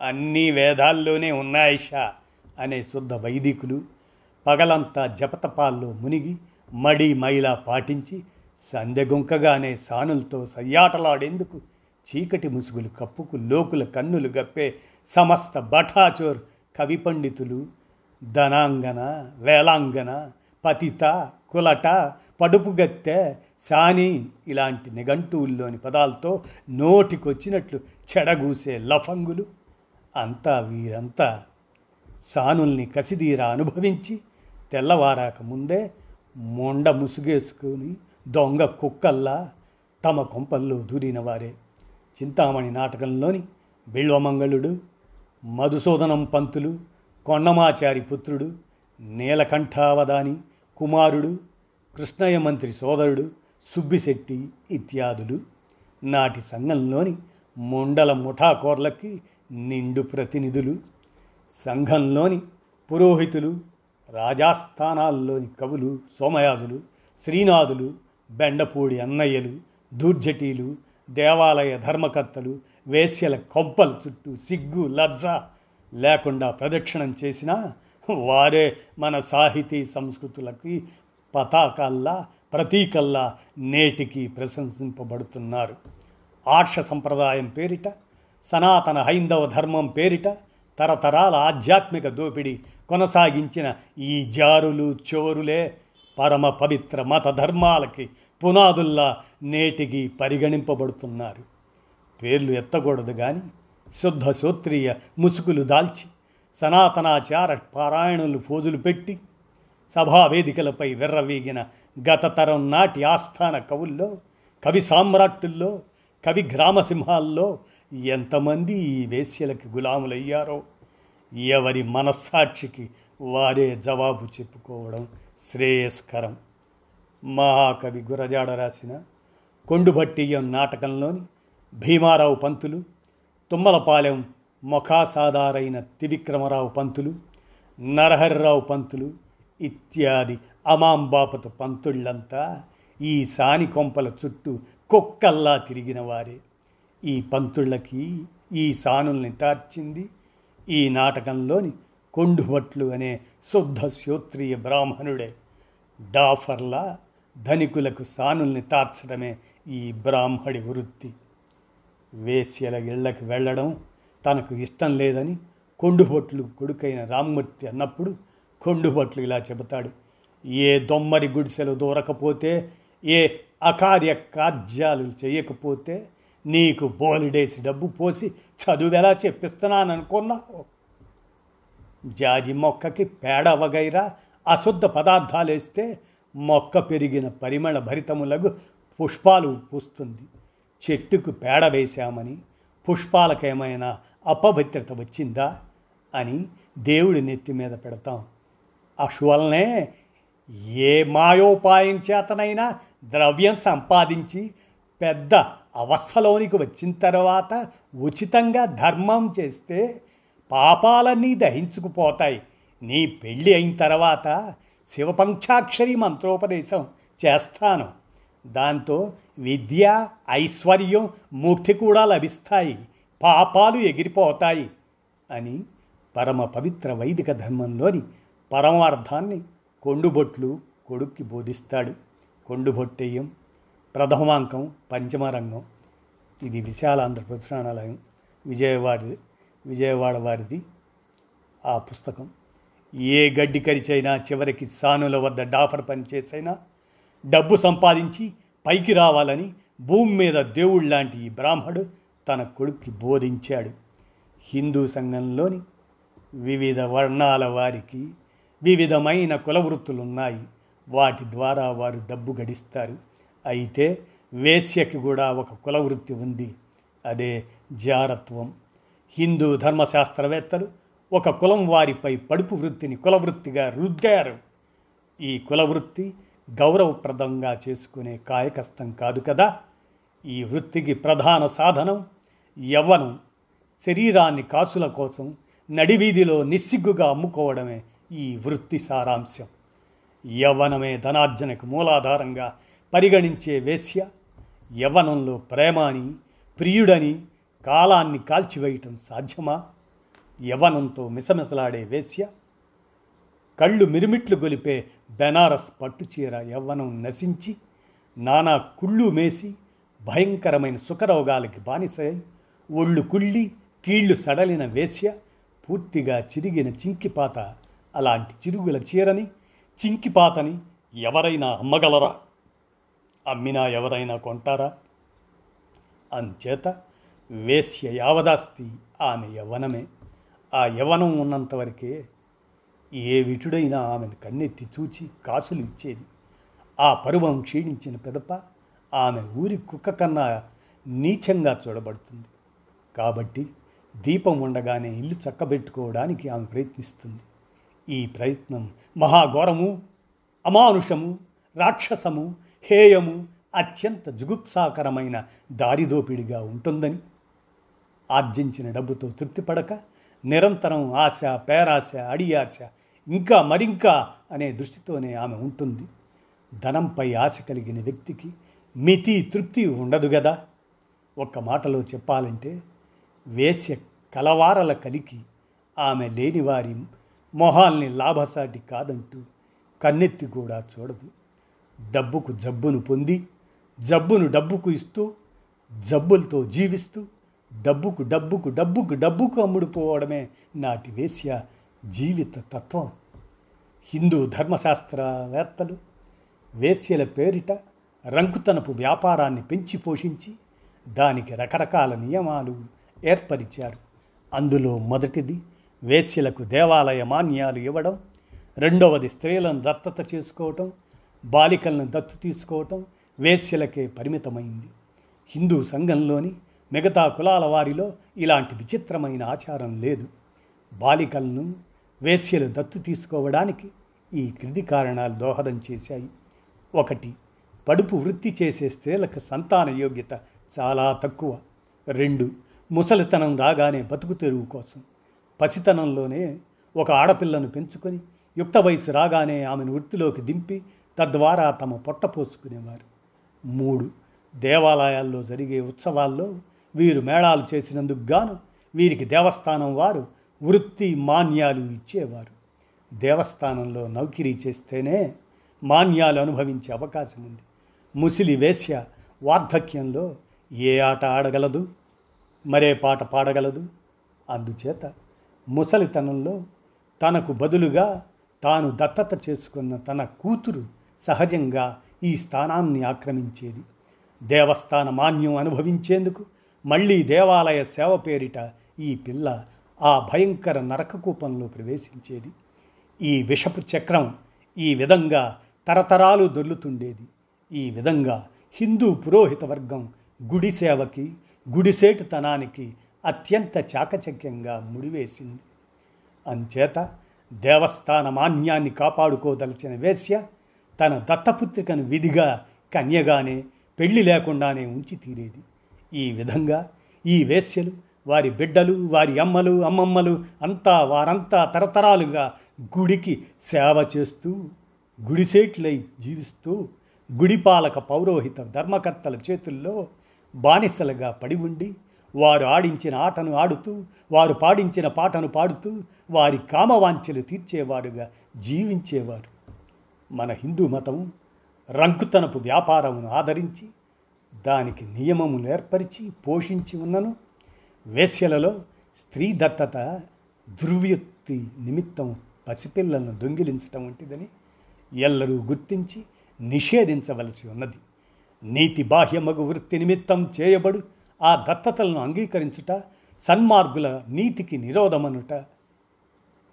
అన్నీ వేదాల్లోనే ఉన్నాయిషా అనే శుద్ధ వైదికులు పగలంతా జపతపాల్లో మునిగి మడి మైలా పాటించి సందెగుంకగానే సానులతో సయ్యాటలాడేందుకు? చీకటి ముసుగులు కప్పుకు లోకుల కన్నులు గప్పే సమస్త బఠాచోర్ కవి పండితులు ధనాంగన వేలాంగన పతిత కులట పడుపుగత్తె సాని ఇలాంటి నిఘంటువుల్లోని పదాలతో నోటికొచ్చినట్లు చెడగూసే లఫంగులు. అంతా వీరంతా సానుల్ని కసిదీరా అనుభవించి తెల్లవారాక ముందే మొండ ముసుగేసుకుని దొంగ కుక్కల్లా తమ కొంపల్లో దూరినవారే చింతామణి నాటకంలోని బిల్వమంగళుడు మధుసూదనం పంతులు కొండమాచారి పుత్రుడు నీలకంఠావదాని కుమారుడు కృష్ణయ్య మంత్రి సోదరుడు సుబ్బిశెట్టి ఇత్యాదులు. నాటి సంఘంలోని ముండల ముఠాకోర్లకి నిండు ప్రతినిధులు. సంఘంలోని పురోహితులు రాజాస్థానాల్లోని కవులు సోమయాజులు శ్రీనాథులు బెండపూడి అన్నయ్యలు దూర్జటీలు దేవాలయ ధర్మకర్తలు వేశ్యల కొబ్బలు చుట్టూ సిగ్గు లజ్జ లేకుండా ప్రదక్షిణం చేసినా వారే మన సాహితీ సంస్కృతులకి పతాకల్లా ప్రతీకల్లా నేటికి ప్రశంసింపబడుతున్నారు. ఆర్ష సంప్రదాయం పేరిట సనాతన హైందవ ధర్మం పేరిట తరతరాల ఆధ్యాత్మిక దోపిడీ కొనసాగించిన ఈ జారులు చోరులే పరమ పవిత్ర మత ధర్మాలకి పునాదుల్లా నేటికి పరిగణింపబడుతున్నారు. పేర్లు ఎత్తకూడదు కానీ శుద్ధ శ్రోత్రియ ముసుగులు దాల్చి సనాతనాచార పారాయణులు ఫోజులు పెట్టి సభావేదికలపై వెర్రవీగిన గత తరం నాటి ఆస్థాన కవుల్లో కవి సామ్రాట్టుల్లో కవి గ్రామసింహాల్లో ఎంతమంది ఈ వేశ్యలకి గులాములయ్యారో ఎవరి మనస్సాక్షికి వారే జవాబు చెప్పుకోవడం శ్రేయస్కరం. మహాకవి గురజాడ రాసిన కొండుభట్టియం నాటకంలోని భీమారావు పంతులు తుమ్మలపాలెం ముఖాసాదారైన త్రివిక్రమరావు పంతులు నరహరిరావు పంతులు ఇత్యాది అమాంబాపత పంతుళ్ళంతా ఈ సాని కొంపల చుట్టూ కుక్కల్లా తిరిగిన వారే. ఈ పంతుళ్ళకి ఈ సానుల్ని తార్చింది ఈ నాటకంలోని కొండుభట్లు అనే శుద్ధ శ్రోత్రియ బ్రాహ్మణుడే. డాఫర్లా ధనికులకు సానుల్ని తార్చడమే ఈ బ్రాహ్మడి వృత్తి. వేశ్యల ఇళ్ళకు వెళ్ళడం తనకు ఇష్టం లేదని కొండుబొట్లు కొడుకైన రామ్మూర్తి అన్నప్పుడు కొండుబొట్లు ఇలా చెబుతాడు ఏ దొమ్మరి గుడిసెలు దూరకపోతే ఏ అకార్య కార్యాలు చేయకపోతే నీకు బోలిడేసి డబ్బు పోసి చదువెలా చెప్పిస్తున్నాననుకున్నావు? జాజి మొక్కకి పేడ వగైరా అశుద్ధ పదార్థాలు వేస్తే మొక్క పెరిగిన పరిమళ భరితములకు పుష్పాలు పూస్తుంది. చెట్టుకు పేడ వేశామని పుష్పాలకేమైనా అపభద్రత వచ్చిందా అని దేవుడి నెత్తి మీద పెడతాం. అశువలనే ఏ మాయోపాయం చేతనైనా ద్రవ్యం సంపాదించి పెద్ద అవస్థలోనికి వచ్చిన తర్వాత ఉచితంగా ధర్మం చేస్తే పాపాలన్నీ దహించుకుపోతాయి. నీ పెళ్ళి అయిన తర్వాత శివపంచాక్షరి మంత్రోపదేశం చేస్తాను. దాంతో విద్య ఐశ్వర్యం ముక్తి కూడా లభిస్తాయి. పాపాలు ఎగిరిపోతాయి అని పరమ పవిత్ర వైదిక ధర్మంలోని పరమార్థాన్ని కొండుబొట్లు కొడుక్కి బోధిస్తాడు. కొండుబొట్టేయం ప్రథమాంకం పంచమరంగం. ఇది విశాలాంధ్ర పురాణాలయం విజయవాడ విజయవాడ వారిది ఆ పుస్తకం. ఏ గడ్డి కరిచైనా చివరికి సానుల వద్ద డాఫర్ పని చేసైనా డబ్బు సంపాదించి పైకి రావాలని భూమి మీద దేవుడు లాంటి ఈ బ్రాహ్మడు తన కొడుక్కి బోధించాడు. హిందూ సంఘంలోని వివిధ వర్ణాల వారికి వివిధమైన కులవృత్తులున్నాయి వాటి ద్వారా వారు డబ్బు గడిస్తారు. అయితే వేశ్యకి కూడా ఒక కులవృత్తి ఉంది. అదే జారత్వం. హిందూ ధర్మశాస్త్రవేత్తలు ఒక కులం వారిపై పడుపు వృత్తిని కులవృత్తిగా రుద్దారు. ఈ కులవృత్తి గౌరవప్రదంగా చేసుకునే కాయకష్టం కాదు కదా. ఈ వృత్తికి ప్రధాన సాధనం యవ్వనం. శరీరాన్ని కాసుల కోసం నడివీధిలో నిస్సిగ్గుగా అమ్ముకోవడమే ఈ వృత్తి సారాంశం. యవ్వనమే ధనార్జనకు మూలాధారంగా పరిగణించే వేశ్య యవ్వనంలో ప్రేమాని ప్రియుడని కాలాన్ని కాల్చివేయటం సాధ్యమా? యవ్వనంతో మిసమిసలాడే వేశ్య కళ్ళు మిరుమిట్లు గొలిపే బెనారస్ పట్టుచీర యవ్వనం నశించి నానా కుళ్ళు మేసి భయంకరమైన సుఖరోగాలకి బానిసై ఒళ్ళు కుళ్ళి కీళ్ళు సడలిన వేశ్య పూర్తిగా చిరిగిన చింకిపాత అలాంటి చిరుగుల చీరని చింకిపాతని ఎవరైనా అమ్మగలరా? అమ్మినా ఎవరైనా కొంటారా? అంచేత వేశ్య యావదాస్తి ఆమె యవ్వనమే. ఆ యవనం ఉన్నంతవరకే ఏ విటుడైనా ఆమెను కన్నెత్తి చూచి కాసులు ఇచ్చేది. ఆ పరువం క్షీణించిన పెదప ఆమె ఊరి కుక్క కన్నా నీచంగా చూడబడుతుంది. కాబట్టి దీపం ఉండగానే ఇల్లు చక్కబెట్టుకోవడానికి ఆమె ప్రయత్నిస్తుంది. ఈ ప్రయత్నం మహాఘోరము అమానుషము రాక్షసము హేయము అత్యంత జుగుప్సాకరమైన దారిదోపిడిగా ఉంటుందని ఆర్జించిన డబ్బుతో తృప్తిపడక నిరంతరం ఆశ పేరాశ అడియాశ ఇంకా మరింకా అనే దృష్టితోనే ఆమె ఉంటుంది. ధనంపై ఆశ కలిగిన వ్యక్తికి మితి తృప్తి ఉండదు కదా ఒక్క మాటలో చెప్పాలంటే వేశ్య కలవారల కలికి ఆమె లేనివారి మొహాల్ని లాభసాటి కాదంటూ కన్నెత్తి కూడా చూడదు. డబ్బుకు జబ్బును పొంది జబ్బును డబ్బుకు ఇస్తూ జబ్బులతో జీవిస్తూ డబ్బుకు డబ్బుకు డబ్బుకు డబ్బుకు అమ్ముడుపోవడమే నాటి వేశ్య జీవిత తత్వం. హిందూ ధర్మశాస్త్రవేత్తలు వేశ్యల పేరిట రంకుతనపు వ్యాపారాన్ని పెంచి పోషించి దానికి రకరకాల నియమాలు ఏర్పరిచారు. అందులో మొదటిది వేశ్యలకు దేవాలయ మాన్యాలు ఇవ్వడం రెండవది స్త్రీలను దత్తత చేసుకోవటం బాలికలను దత్తు తీసుకోవటం వేశ్యలకే పరిమితమైంది. హిందూ సంఘంలోని మిగతా కులాల వారిలో ఇలాంటి విచిత్రమైన ఆచారం లేదు. బాలికలను వేశ్యలు దత్తు తీసుకోవడానికి ఈ క్రింది కారణాలు దోహదం చేశాయి. ఒకటి పడుపు వృత్తి చేసే స్త్రీలకు సంతాన యోగ్యత చాలా తక్కువ. రెండు ముసలితనం రాగానే బతుకు తెరువు కోసం. పసితనంలోనే ఒక ఆడపిల్లను పెంచుకొని యుక్త వయసు రాగానే ఆమెను వృత్తిలోకి దింపి తద్వారా తమ పొట్ట పోసుకునేవారు. మూడు దేవాలయాల్లో జరిగే ఉత్సవాల్లో వీరు మేళాలు చేసినందుకు గాను వీరికి దేవస్థానం వారు వృత్తి మాన్యాలు ఇచ్చేవారు. దేవస్థానంలో నౌకిరీ చేస్తేనే మాన్యాలు అనుభవించే అవకాశం ఉంది. ముసిలి వేశ్య వార్ధక్యంలో ఏ ఆట ఆడగలదు? మరే పాట పాడగలదు? అందుచేత ముసలితనంలో తనకు బదులుగా తాను దత్తత చేసుకున్న తన కూతురు సహజంగా ఈ స్థానాన్ని ఆక్రమించేది. దేవస్థాన మాన్యం అనుభవించేందుకు మళ్ళీ దేవాలయ సేవ పేరిట ఈ పిల్ల ఆ భయంకర నరకకూపంలో ప్రవేశించేది. ఈ విషపు చక్రం ఈ విధంగా తరతరాలు దొర్లుతుండేది ఈ విధంగా హిందూ పురోహిత వర్గం గుడి సేవకి గుడిసేటుతనానికి అత్యంత చాకచక్యంగా ముడివేసింది. అంచేత దేవస్థాన మాన్యాన్ని కాపాడుకోదలిచిన వేశ్య తన దత్తపుత్రికను విధిగా కన్యగానే పెళ్ళి లేకుండానే ఉంచి తీరేది ఈ విధంగా ఈ వేశ్యలు వారి బిడ్డలు వారి అమ్మలు అమ్మమ్మలు అంతా వారంతా తరతరాలుగా గుడికి సేవ చేస్తూ గుడిసేట్లై జీవిస్తూ గుడిపాలక పౌరోహిత ధర్మకర్తల చేతుల్లో బానిసలుగా పడి ఉండి వారు ఆడించిన ఆటను ఆడుతూ వారు పాడించిన పాటను పాడుతూ వారి కామవాంఛలు తీర్చేవారుగా జీవించేవారు. మన హిందూ మతం రంకుతనపు వ్యాపారమును ఆదరించి దానికి నియమములు ఏర్పరిచి పోషించి ఉన్నను. వేశ్యలలో స్త్రీ దత్తత దుర్వృత్తి నిమిత్తం పసిపిల్లలను దొంగిలించటం వంటిదని ఎల్లరూ గుర్తించి నిషేధించవలసి ఉన్నది. నీతి బాహ్యమగు వృత్తి నిమిత్తం చేయబడు ఆ దత్తతలను అంగీకరించుట సన్మార్గుల నీతికి నిరోధమనుట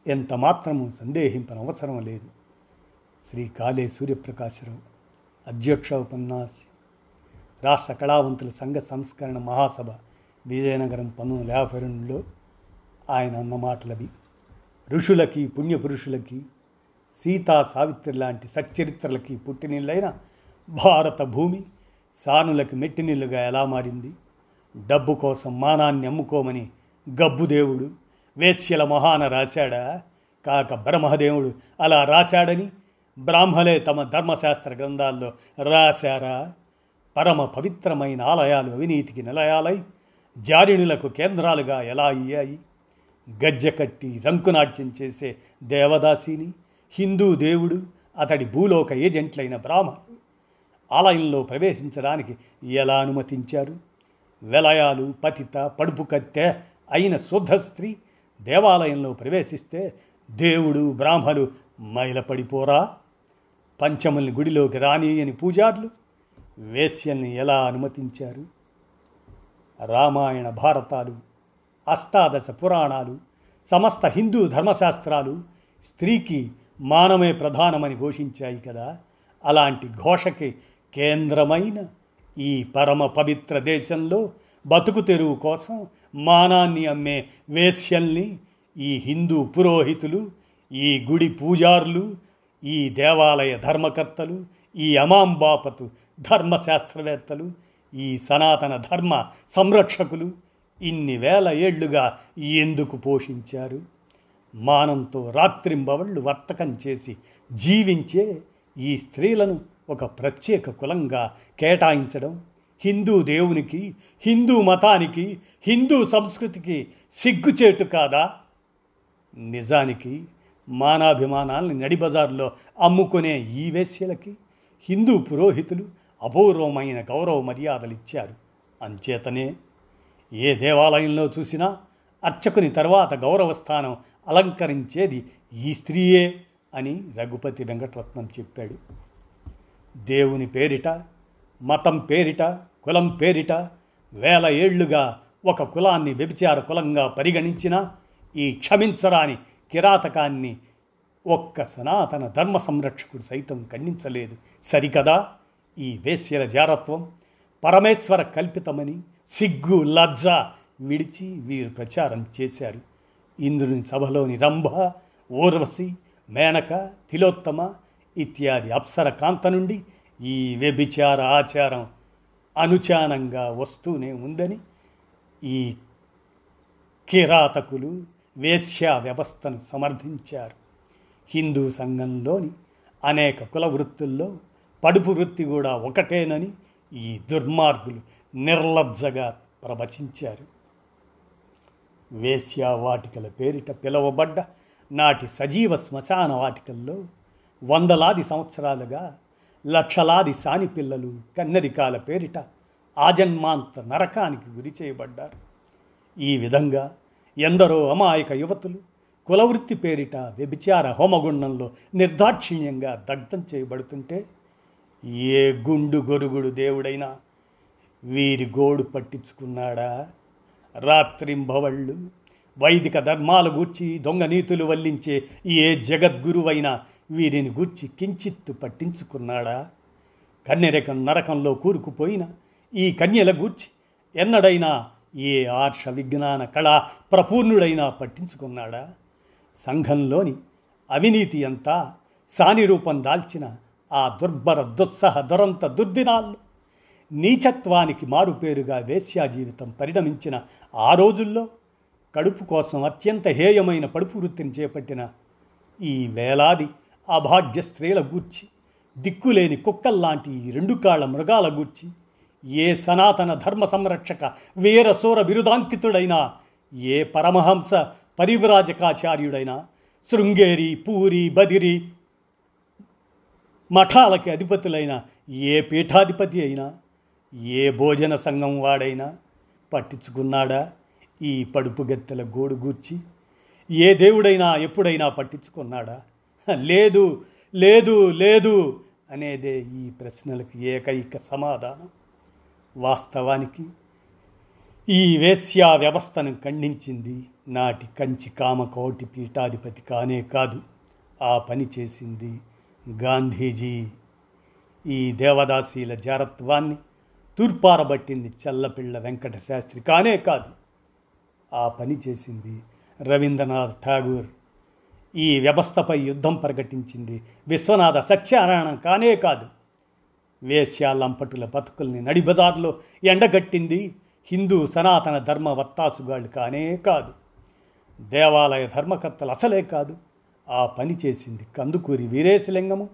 ఎంత మాత్రము సందేహింపనవసరం లేదు. శ్రీ కాళే సూర్యప్రకాశరావు అధ్యక్ష ఉపన్యాసి. రాష్ట్ర కళావంతుల సంఘ సంస్కరణ మహాసభ విజయనగరం పంతొమ్మిది వందల యాభై రెండులో ఆయన అన్న మాటలవి. ఋషులకి పుణ్యపురుషులకి సీతా సావిత్రి లాంటి సచ్చరిత్రలకి పుట్టినిళ్ళైన భారత భూమి సానులకి మెట్టినీళ్ళుగా ఎలా మారింది? డబ్బు కోసం మానాన్ని అమ్ముకోమని గబ్బుదేవుడు వేశ్యల మహాన రాశాడా? కాక బ్రహ్మదేవుడు అలా రాశాడని బ్రాహ్మలే తమ ధర్మశాస్త్ర గ్రంథాల్లో రాశారా? పరమ పవిత్రమైన ఆలయాలు అవినీతికి నిలయాలై జారిణులకు కేంద్రాలుగా ఎలా అయ్యాయి? గజ్జె కట్టి రంకునాట్యం చేసే దేవదాసిని హిందూ దేవుడు అతడి భూలోక ఏజెంట్లైన బ్రాహ్మణులు ఆలయంలో ప్రవేశించడానికి ఎలా అనుమతించారు? వెలయాలు పతిత పడుపు కత్తె అయిన శుద్ధ స్త్రీ దేవాలయంలో ప్రవేశిస్తే దేవుడు బ్రాహ్మలు మైలపడిపోరా? పంచముల్ని గుడిలోకి రాని అని పూజార్లు వేశ్యల్ని ఎలా అనుమతించారు? రామాయణ భారతాలు అష్టాదశ పురాణాలు సమస్త హిందూ ధర్మశాస్త్రాలు స్త్రీకి మానమే ప్రధానమని ఘోషించాయి కదా. అలాంటి ఘోషకి కేంద్రమైన ఈ పరమ పవిత్ర దేశంలో బతుకు తెరువు కోసం మానాన్ని అమ్మే వేశ్యల్ని ఈ హిందూ పురోహితులు ఈ గుడి పూజారులు ఈ దేవాలయ ధర్మకర్తలు ఈ అమాంబాపతు ధర్మశాస్త్రవేత్తలు ఈ సనాతన ధర్మ సంరక్షకులు ఇన్ని వేల ఏళ్ళుగా ఎందుకు పోషించారు? మానంతో రాత్రింబవళ్ళు వర్తకం చేసి జీవించే ఈ స్త్రీలను ఒక ప్రత్యేక కులంగా కేటాయించడం హిందూ దేవునికి హిందూ మతానికి హిందూ సంస్కృతికి సిగ్గుచేటు కాదా? నిజానికి మానాభిమానాల్ని నడిబజార్లో అమ్ముకునే ఈ వేశ్యలకి హిందూ పురోహితులు అపూర్వమైన గౌరవ మర్యాదలు ఇచ్చారు అంచేతనే ఏ దేవాలయంలో చూసినా అర్చకుని తర్వాత గౌరవస్థానం అలంకరించేది ఈ స్త్రీయే అని రఘుపతి వెంకటరత్నం చెప్పాడు. దేవుని పేరిట మతం పేరిట కులం పేరిట వేల ఏళ్ళుగా ఒక కులాన్ని వ్యభిచార కులంగా పరిగణించిన ఈ క్షమించరాని కిరాతకాన్ని ఒక్క సనాతన ధర్మ సంరక్షకుడు సైతం ఖండించలేదు. సరికదా? ఈ వేశ్యల జారత్వం పరమేశ్వర కల్పితమని సిగ్గు లజ్జ విడిచి వీరు ప్రచారం చేశారు. ఇంద్రుని సభలోని రంభ ఊర్వశి మేనక తిలోత్తమ ఇత్యాది అప్సర కాంత నుండి ఈ వ్యభిచార ఆచారం అనుచానంగా వస్తూనే ఉందని ఈ కిరాతకులు వేశ్యా వ్యవస్థను సమర్థించారు. హిందూ సంఘంలోని అనేక కుల వృత్తుల్లో పడుపు వృత్తి కూడా ఒకటేనని ఈ దుర్మార్గులు నిర్లబ్జగా ప్రవచించారు. వేశ్యా వాటికల పేరిట పిలువబడ్డ నాటి సజీవ శ్మశాన వాటికల్లో వందలాది సంవత్సరాలుగా లక్షలాది సాని పిల్లలు కన్నరికాల పేరిట ఆజన్మాంత నరకానికి గురి చేయబడ్డారు. ఈ విధంగా ఎందరో అమాయక యువతులు కులవృత్తి పేరిట వ్యభిచార హోమగుండంలో నిర్దాక్షిణ్యంగా దగ్ధం చేయబడుతుంటే ఏ గుండు గొరుగుడు దేవుడైనా వీరి గోడు పట్టించుకున్నాడా? రాత్రింబవళ్ళు వైదిక ధర్మాలు గూర్చి దొంగ నీతులు వల్లించే ఏ జగద్గురువైనా వీరిని గూర్చి కించిత్తు పట్టించుకున్నాడా? కన్యరకం నరకంలో కూరుకుపోయిన ఈ కన్యల గూర్చి ఎన్నడైనా ఏ ఆర్ష విజ్ఞాన కళా ప్రపూర్ణుడైనా పట్టించుకున్నాడా? సంఘంలోని అవినీతి అంతా సాని రూపం దాల్చిన ఆ దుర్భర దుస్సహ దురంత దుర్దినాల్లో నీచత్వానికి మారుపేరుగా వేశ్యా జీవితం పరిణమించిన ఆ రోజుల్లో కడుపు కోసం అత్యంత హేయమైన పడుపు వృత్తిని చేపట్టిన ఈ వేలాది అభాగ్య స్త్రీల గూర్చి దిక్కులేని కుక్కల్లాంటి ఈ రెండు కాళ్ళ మృగాల గూర్చి ఏ సనాతన ధర్మ సంరక్షక వీరసూర బిరుదాంకితుడైనా ఏ పరమహంస పరివ్రాజకాచార్యుడైనా శృంగేరి పూరి బదిరి మఠాలకి అధిపతులైన ఏ పీఠాధిపతి అయినా ఏ భోజన సంఘం వాడైనా పట్టించుకున్నాడా? ఈ పడుపుగత్తెల గోడు గూర్చి ఏ దేవుడైనా ఎప్పుడైనా పట్టించుకున్నాడా? లేదు లేదు లేదు అనేదే ఈ ప్రశ్నలకు ఏకైక సమాధానం. వాస్తవానికి ఈ వేశ్యా వ్యవస్థను ఖండించింది నాటి కంచి కామకోటి పీఠాధిపతి కానే కాదు ఆ పని చేసింది గాంధీజీ ఈ దేవదాసీల జారత్వాన్ని తూర్పారబట్టింది చల్లపిళ్ళ వెంకట శాస్త్రి కానే కాదు ఆ పని చేసింది రవీంద్రనాథ్ ఠాగూర్. ఈ వ్యవస్థపై యుద్ధం ప్రకటించింది విశ్వనాథ సత్యనారాయణ. కానే కాదు వేశ్యాలంపటుల బతుకుల్ని నడిబజార్లో ఎండగట్టింది హిందూ సనాతన ధర్మ వత్తాసుగాళ్ళు. కానే కాదు దేవాలయ ధర్మకర్తలు అసలే కాదు ఆ పని చేసింది కందుకూరి వీరేశలింగము.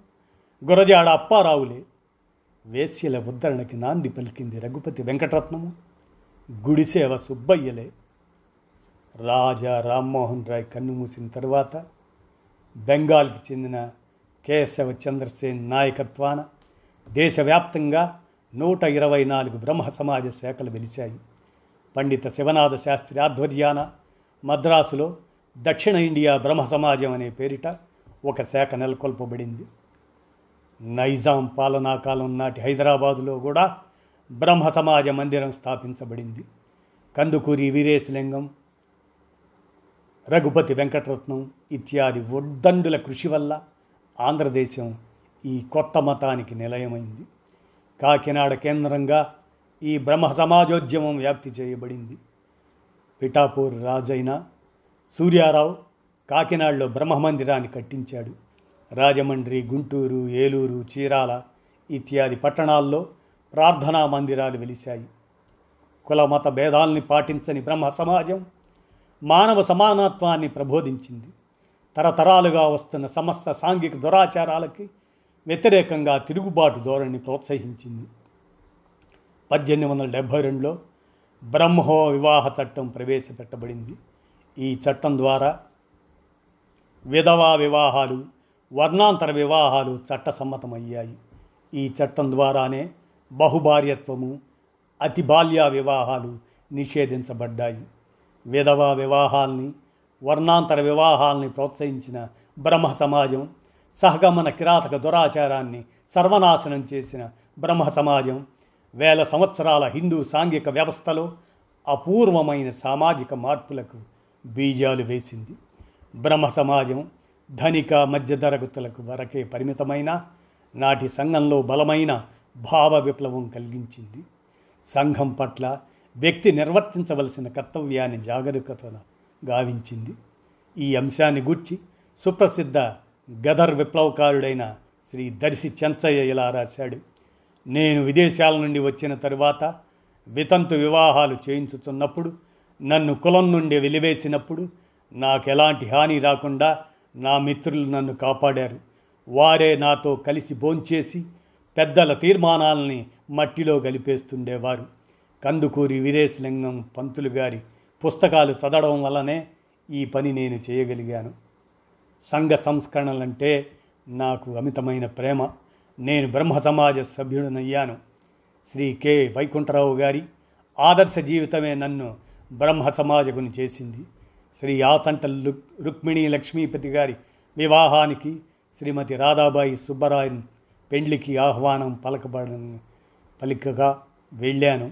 గురజాడ అప్పారావులే వేశ్యల ఉద్ధరణకి నాంది పలికింది రఘుపతి వెంకటరత్నము. గుడిసేవ సుబ్బయ్యలే. రాజా రామ్మోహన్ రాయ్ కన్నుమూసిన తర్వాత బెంగాల్కి చెందిన కేశవ చంద్రసేన్ నాయకత్వాన దేశవ్యాప్తంగా నూట ఇరవై నాలుగు బ్రహ్మ సమాజ శాఖలు వెలిశాయి. పండిత శివనాథ శాస్త్రి ఆధ్వర్యాన మద్రాసులో దక్షిణ ఇండియా బ్రహ్మ సమాజం అనే పేరిట ఒక శాఖ నెలకొల్పబడింది. నైజాం పాలనా కాలం నాటి హైదరాబాదులో కూడా బ్రహ్మ సమాజ మందిరం స్థాపించబడింది. కందుకూరి వీరేశలింగం రఘుపతి వెంకటరత్నం ఇత్యాది ఒడ్డండుల కృషి వల్ల ఆంధ్రదేశం ఈ కొత్త మతానికి నిలయమైంది. కాకినాడ కేంద్రంగా ఈ బ్రహ్మ సమాజోద్యమం వ్యాప్తి చేయబడింది. పిఠాపూర్ రాజైన సూర్యారావు కాకినాడలో బ్రహ్మమందిరాన్ని కట్టించాడు. రాజమండ్రి గుంటూరు ఏలూరు చీరాల ఇత్యాది పట్టణాల్లో ప్రార్థనా మందిరాలు వెలిశాయి. కుల మత భేదాల్ని పాటించని బ్రహ్మ సమాజం మానవ సమానత్వాన్ని ప్రబోధించింది. తరతరాలుగా వస్తున్న సమస్త సాంఘిక దురాచారాలకి వ్యతిరేకంగా తిరుగుబాటు ధోరణిని ప్రోత్సహించింది. పద్దెనిమిది వందల డెబ్భై రెండులో బ్రహ్మో వివాహ చట్టం ప్రవేశపెట్టబడింది. ఈ చట్టం ద్వారా విధవా వివాహాలు వర్ణాంతర వివాహాలు చట్టసమ్మతమయ్యాయి. ఈ చట్టం ద్వారానే బహుభార్యత్వము అతి బాల్య వివాహాలు నిషేధించబడ్డాయి. విధవా వివాహాల్ని వర్ణాంతర వివాహాల్ని ప్రోత్సహించిన బ్రహ్మ సమాజం సహగమన కిరాతక దురాచారాన్ని సర్వనాశనం చేసిన బ్రహ్మ సమాజం వేల సంవత్సరాల హిందూ సాంఘిక వ్యవస్థలో అపూర్వమైన సామాజిక మార్పులకు బీజాలు వేసింది. బ్రహ్మ సమాజం ధనిక మధ్యతరగతులకు వరకే పరిమితమైన నాటి సంఘంలో బలమైన భావ విప్లవం కలిగించింది. సంఘం పట్ల వ్యక్తి నిర్వర్తించవలసిన కర్తవ్యాన్ని జాగరూకతను గావించింది. ఈ అంశాన్ని గూర్చి సుప్రసిద్ధ గదర్ విప్లవకారుడైన శ్రీ దర్శి చెంచయ్య ఇలా రాశాడు. నేను విదేశాల నుండి వచ్చిన తరువాత వితంతు వివాహాలు చేయించుతున్నప్పుడు నన్ను కులం నుండి వెలివేసినప్పుడు నాకు ఎలాంటి హాని రాకుండా నా మిత్రులు నన్ను కాపాడారు. వారే నాతో కలిసి భోంచేసి పెద్దల తీర్మానాలని మట్టిలో గలిపేస్తుండేవారు. కందుకూరి వీరేశలింగం పంతులు గారి పుస్తకాలు చదవడం వల్లనే ఈ పని నేను చేయగలిగాను. సంఘ సంస్కరణలంటే నాకు అమితమైన ప్రేమ. నేను బ్రహ్మ సమాజ సభ్యుడనయ్యాను. శ్రీ కె. వైకుంఠరావు గారి ఆదర్శ జీవితమే నన్ను బ్రహ్మ సమాజకుని చేసింది శ్రీ ఆతంట రుక్మిణి లక్ష్మీపతి గారి వివాహానికి శ్రీమతి రాధాబాయి సుబ్బరాయన్ పెండ్లికి ఆహ్వానం పలకబడని పలికగా వెళ్ళాను.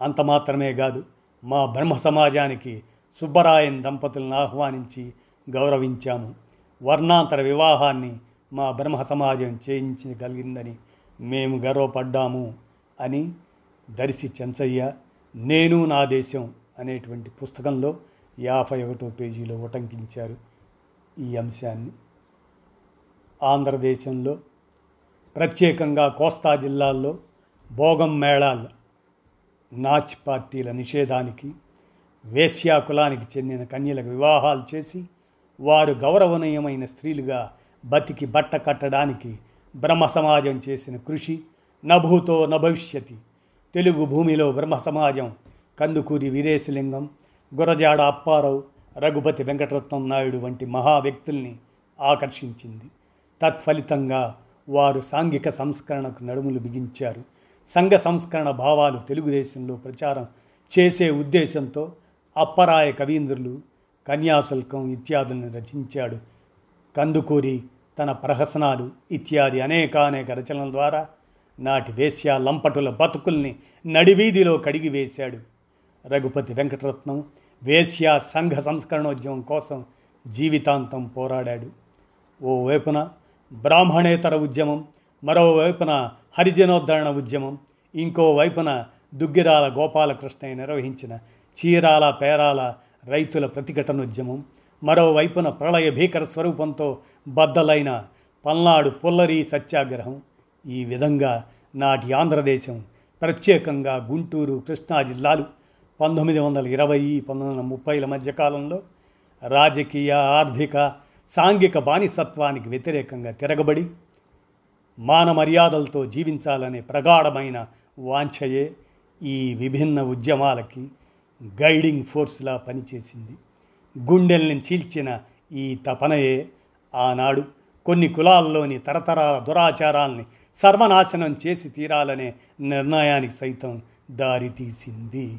అంత మాత్రమే కాదు మా బ్రహ్మ సమాజానికి సుబ్బరాయన్ దంపతులను ఆహ్వానించి గౌరవించాము. వర్ణాంతర వివాహాన్ని మా బ్రహ్మ సమాజం చేయించగలిగిందని మేము గర్వపడ్డాము అని దర్శి చెంచయ్య నేను నా దేశం అనేటువంటి పుస్తకంలో యాభై ఒకటో పేజీలో ఉటంకించారు ఈ అంశాన్ని. ఆంధ్రదేశంలో ప్రత్యేకంగా కోస్తా జిల్లాల్లో భోగం మేళాల నాచ్ పార్టీల నిషేధానికి వేశ్యా కులానికి చెందిన కన్యలకు వివాహాలు చేసి వారు గౌరవనీయమైన స్త్రీలుగా బతికి బట్ట కట్టడానికి బ్రహ్మ సమాజం చేసిన కృషి నభూతో నభవిష్యతి. తెలుగు భూమిలో బ్రహ్మ సమాజం కందుకూరి వీరేశలింగం గురజాడ అప్పారావు రఘుపతి వెంకటరత్నం నాయుడు వంటి మహా వ్యక్తుల్ని ఆకర్షించింది. తత్ఫలితంగా వారు సాంఘిక సంస్కరణకు నడుములు బిగించారు. సంఘ సంస్కరణ భావాలు తెలుగుదేశంలో ప్రచారం చేసే ఉద్దేశంతో అప్పరాయ కవీంద్రులు కన్యాశుల్కం ఇత్యాదులను రచించాడు. కందుకూరి తన ప్రహసనాలు ఇత్యాది అనేకానేక రచనల ద్వారా నాటి వేశ్య లంపటుల బతుకుల్ని నడివీధిలో కడిగి వేశాడు రఘుపతి వెంకటరత్నం వేశ్య సంఘ సంస్కరణోద్యమం కోసం జీవితాంతం పోరాడాడు. ఓ వైపున బ్రాహ్మణేతర ఉద్యమం మరోవైపున హరిజనోద్ధరణ ఉద్యమం ఇంకోవైపున దుగ్గిరాల గోపాలకృష్ణయ్య నిర్వహించిన చీరాల పేరాల రైతుల ప్రతిఘటనోద్యమం మరోవైపున ప్రళయ భీకర స్వరూపంతో బద్దలైన పల్నాడు పుల్లరి సత్యాగ్రహం. ఈ విధంగా నాటి ఆంధ్రదేశం ప్రత్యేకంగా గుంటూరు కృష్ణా జిల్లాలు పంతొమ్మిది వందల ఇరవై పంతొమ్మిది వందల ముప్పైల మధ్యకాలంలో రాజకీయ ఆర్థిక సాంఘిక బానిసత్వానికి వ్యతిరేకంగా తిరగబడి మాన మర్యాదలతో జీవించాలనే ప్రగాఢమైన వాంఛయే ఈ విభిన్న ఉద్యమాలకి గైడింగ్ ఫోర్స్లా పనిచేసింది. గుండెల్ని చీల్చిన ఈ తపనయే ఆనాడు కొన్ని కులాల్లోని తరతరాల దురాచారాల్ని సర్వనాశనం చేసి తీరాలనే నిర్ణయానికి సైతం దారితీసింది.